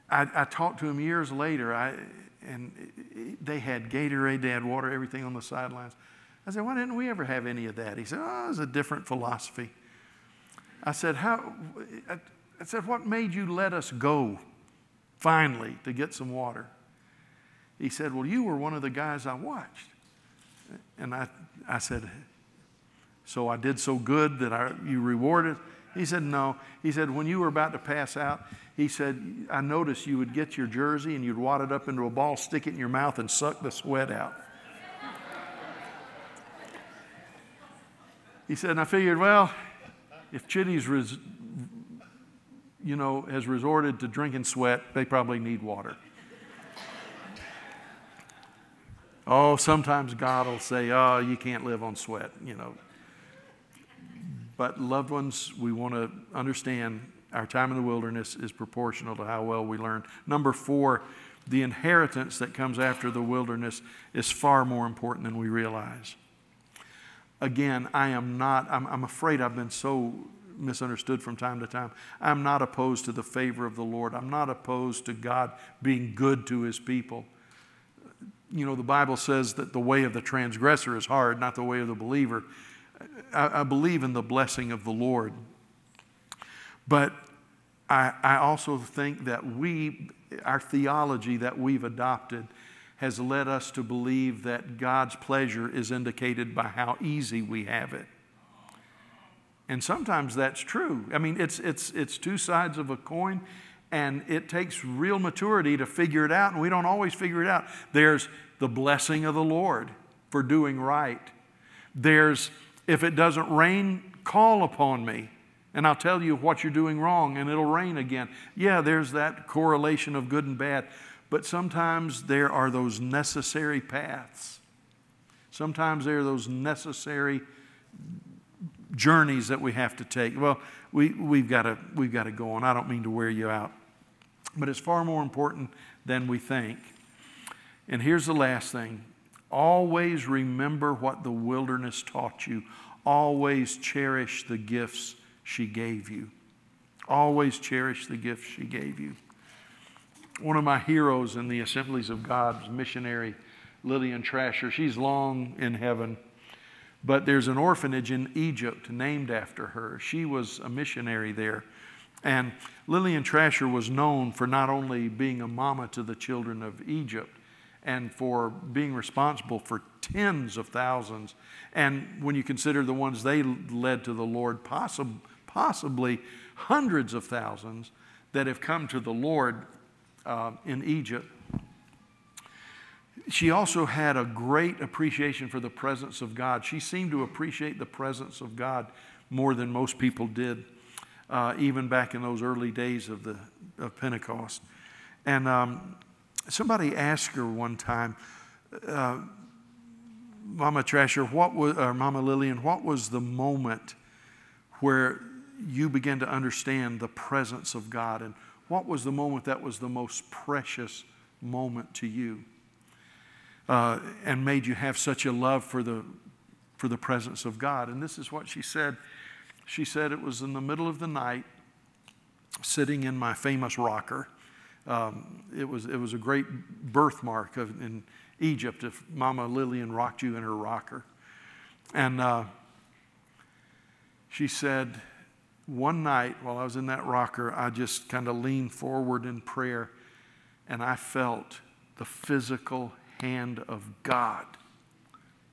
I, I talked to him years later. I, and they had Gatorade, they had water, everything on the sidelines. I said, why didn't we ever have any of that? He said, oh, it was a different philosophy. I said, how, I said, what made you let us go finally to get some water? He said, well, you were one of the guys I watched. And I, I said, so I did so good that I, you rewarded? He said, no. He said, when you were about to pass out, he said, I noticed you would get your jersey and you'd wad it up into a ball, stick it in your mouth, and suck the sweat out. he said, and I figured, well, if Chitty's, res- you know, has resorted to drinking sweat, they probably need water. Oh, sometimes God will say, oh, you can't live on sweat, you know. But loved ones, we want to understand our time in the wilderness is proportional to how well we learn. Number four, the inheritance that comes after the wilderness is far more important than we realize. Again, I am not, I'm, I'm afraid I've been so misunderstood from time to time. I'm not opposed to the favor of the Lord. I'm not opposed to God being good to his people. You know, the Bible says that the way of the transgressor is hard, not the way of the believer. I, I believe in the blessing of the Lord. But I, I also think that we, our theology that we've adopted, has led us to believe that God's pleasure is indicated by how easy we have it. And sometimes that's true. I mean, it's, it's, it's two sides of a coin, and it takes real maturity to figure it out, and we don't always figure it out. There's the blessing of the Lord for doing right. There's, if it doesn't rain, call upon me and I'll tell you what you're doing wrong, and it'll rain again. Yeah, there's that correlation of good and bad, but sometimes there are those necessary paths. Sometimes there are those necessary journeys that we have to take. Well, we, we've, got to, we've got to go on. I don't mean to wear you out, but it's far more important than we think. And here's the last thing always remember what the wilderness taught you, always cherish the gifts she gave you. Always cherish the gifts she gave you. One of my heroes in the Assemblies of God's missionary Lillian Trasher. She's long in heaven, but there's an orphanage in Egypt named after her. She was a missionary there. And Lillian Trasher was known for not only being a mama to the children of Egypt and for being responsible for tens of thousands. And when you consider the ones they led to the Lord, possibly possibly hundreds of thousands that have come to the Lord uh, in Egypt. She also had a great appreciation for the presence of God. She seemed to appreciate the presence of God more than most people did, uh, even back in those early days of, the, of Pentecost. And um, somebody asked her one time, uh, Mama Trasher, what was, or Mama Lillian, what was the moment where you began to understand the presence of God. And what was the moment that was the most precious moment to you? uh, and made you have such a love for the, for the presence of God. And this is what she said. She said it was in the middle of the night, sitting in my famous rocker. Um, it, was, it was a great birthmark of, in Egypt if Mama Lillian rocked you in her rocker. And uh, she said, one night while I was in that rocker, I just kind of leaned forward in prayer and I felt the physical hand of God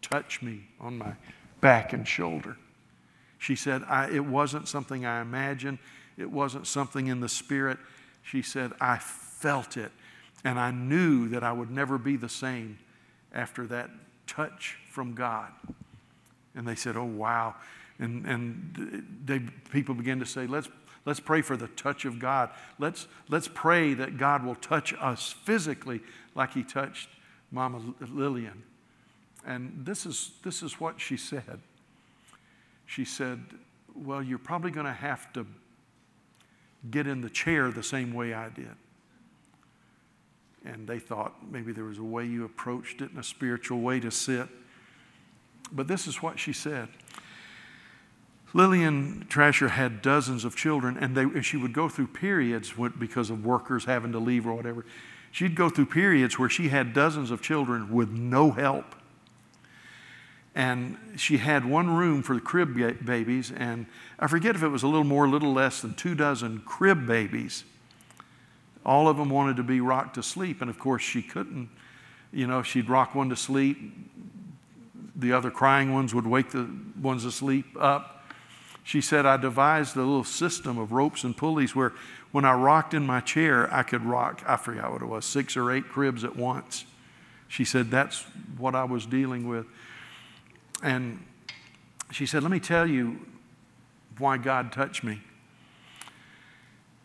touch me on my back and shoulder. She said, It wasn't something I imagined, it wasn't something in the spirit. She said, I felt it, and I knew that I would never be the same after that touch from God. And they said, Oh, wow. And, and they, people began to say, let's, let's pray for the touch of God. Let's, let's pray that God will touch us physically like He touched Mama Lillian. And this is, this is what she said. She said, Well, you're probably going to have to get in the chair the same way I did. And they thought maybe there was a way you approached it in a spiritual way to sit. But this is what she said. Lillian Trasher had dozens of children, and they, she would go through periods because of workers having to leave or whatever. She'd go through periods where she had dozens of children with no help. And she had one room for the crib babies, and I forget if it was a little more, a little less than two dozen crib babies. All of them wanted to be rocked to sleep, and of course, she couldn't. You know, she'd rock one to sleep, the other crying ones would wake the ones asleep up she said, I devised a little system of ropes and pulleys where when I rocked in my chair, I could rock, I forgot what it was, six or eight cribs at once. She said, That's what I was dealing with. And she said, Let me tell you why God touched me.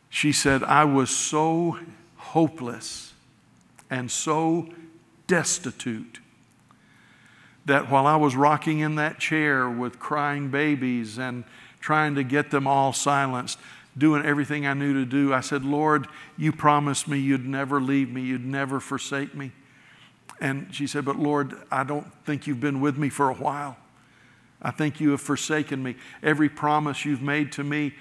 She said, I was so hopeless and so destitute that while I was rocking in that chair with crying babies and trying to get them all silenced, doing everything I knew to do. I said, Lord, you promised me you'd never leave me, you'd never forsake me. And she said, But Lord, I don't think you've been with me for a while. I think you have forsaken me. Every promise you've made to me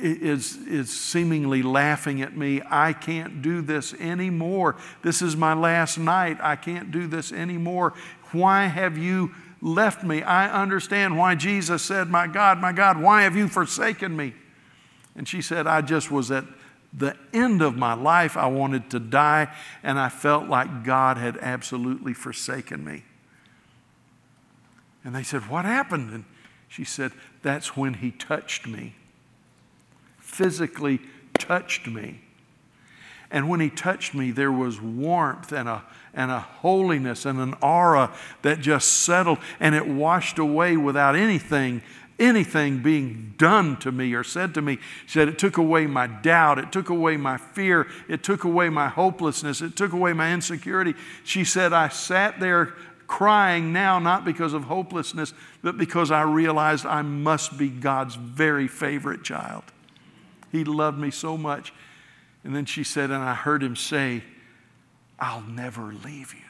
is, is seemingly laughing at me. I can't do this anymore. This is my last night. I can't do this anymore. Why have you left me. I understand why Jesus said, My God, my God, why have you forsaken me? And she said, I just was at the end of my life. I wanted to die, and I felt like God had absolutely forsaken me. And they said, What happened? And she said, That's when he touched me, physically touched me. And when he touched me, there was warmth and a, and a holiness and an aura that just settled and it washed away without anything anything being done to me or said to me. She said, It took away my doubt. It took away my fear. It took away my hopelessness. It took away my insecurity. She said, I sat there crying now, not because of hopelessness, but because I realized I must be God's very favorite child. He loved me so much. And then she said, and I heard him say, I'll never leave you.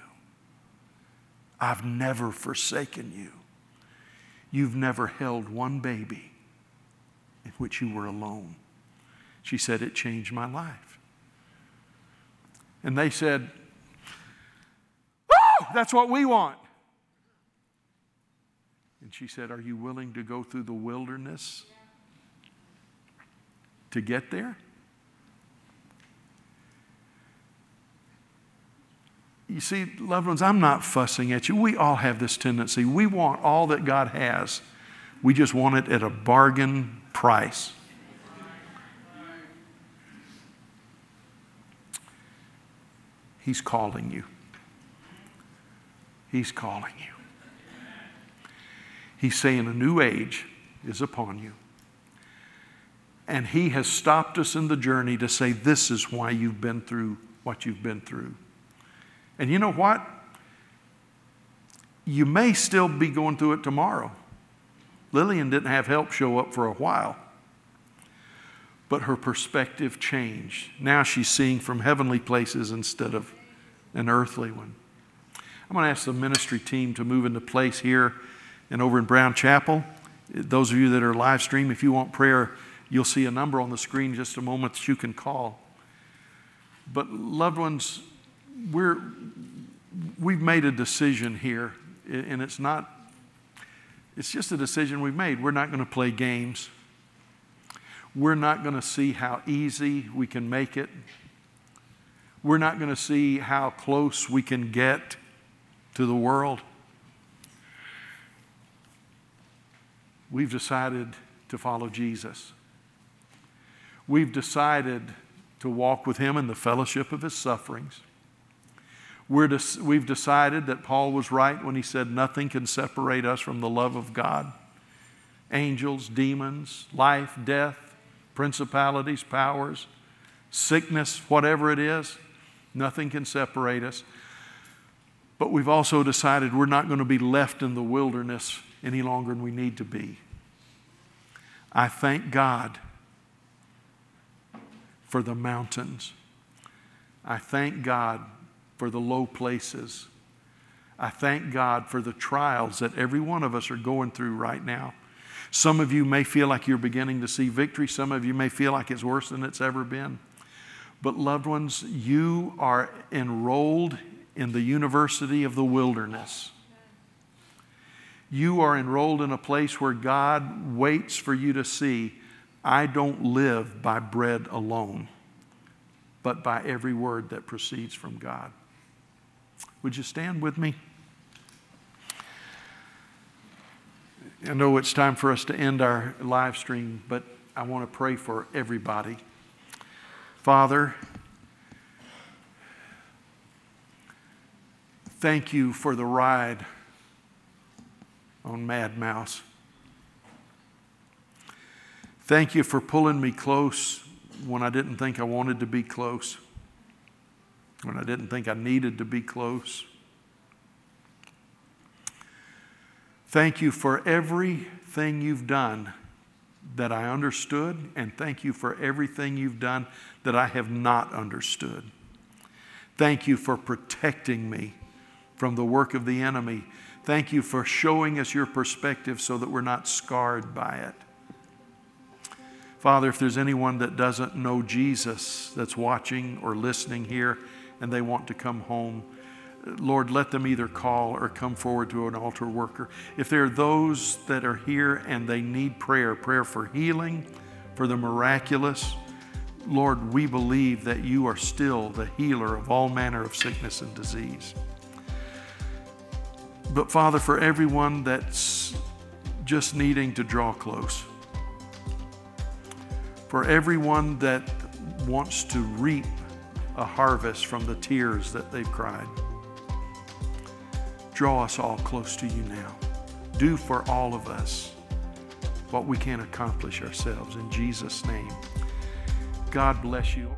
I've never forsaken you. You've never held one baby in which you were alone. She said, It changed my life. And they said, Woo! That's what we want. And she said, Are you willing to go through the wilderness to get there? You see, loved ones, I'm not fussing at you. We all have this tendency. We want all that God has, we just want it at a bargain price. He's calling you. He's calling you. He's saying a new age is upon you. And He has stopped us in the journey to say, This is why you've been through what you've been through. And you know what? You may still be going through it tomorrow. Lillian didn't have help show up for a while, but her perspective changed. Now she's seeing from heavenly places instead of an earthly one. I'm going to ask the ministry team to move into place here and over in Brown Chapel. Those of you that are live stream, if you want prayer, you'll see a number on the screen just a moment that you can call. But loved ones, we're we've made a decision here, and it's not. It's just a decision we've made. We're not going to play games. We're not going to see how easy we can make it. We're not going to see how close we can get to the world. We've decided to follow Jesus. We've decided to walk with Him in the fellowship of His sufferings. We're des- we've decided that Paul was right when he said, Nothing can separate us from the love of God. Angels, demons, life, death, principalities, powers, sickness, whatever it is, nothing can separate us. But we've also decided we're not going to be left in the wilderness any longer than we need to be. I thank God for the mountains. I thank God for the low places. I thank God for the trials that every one of us are going through right now. Some of you may feel like you're beginning to see victory. Some of you may feel like it's worse than it's ever been. But, loved ones, you are enrolled in the University of the Wilderness. You are enrolled in a place where God waits for you to see I don't live by bread alone, but by every word that proceeds from God. Would you stand with me? I know it's time for us to end our live stream, but I want to pray for everybody. Father, thank you for the ride on Mad Mouse. Thank you for pulling me close when I didn't think I wanted to be close when I didn't think I needed to be close. Thank you for everything you've done that I understood, and thank you for everything you've done that I have not understood. Thank you for protecting me from the work of the enemy. Thank you for showing us your perspective so that we're not scarred by it. Father, if there's anyone that doesn't know Jesus that's watching or listening here, and they want to come home. Lord, let them either call or come forward to an altar worker. If there are those that are here and they need prayer, prayer for healing, for the miraculous, Lord, we believe that you are still the healer of all manner of sickness and disease. But Father, for everyone that's just needing to draw close, for everyone that wants to reap a harvest from the tears that they've cried. Draw us all close to you now. Do for all of us what we can't accomplish ourselves. In Jesus' name, God bless you.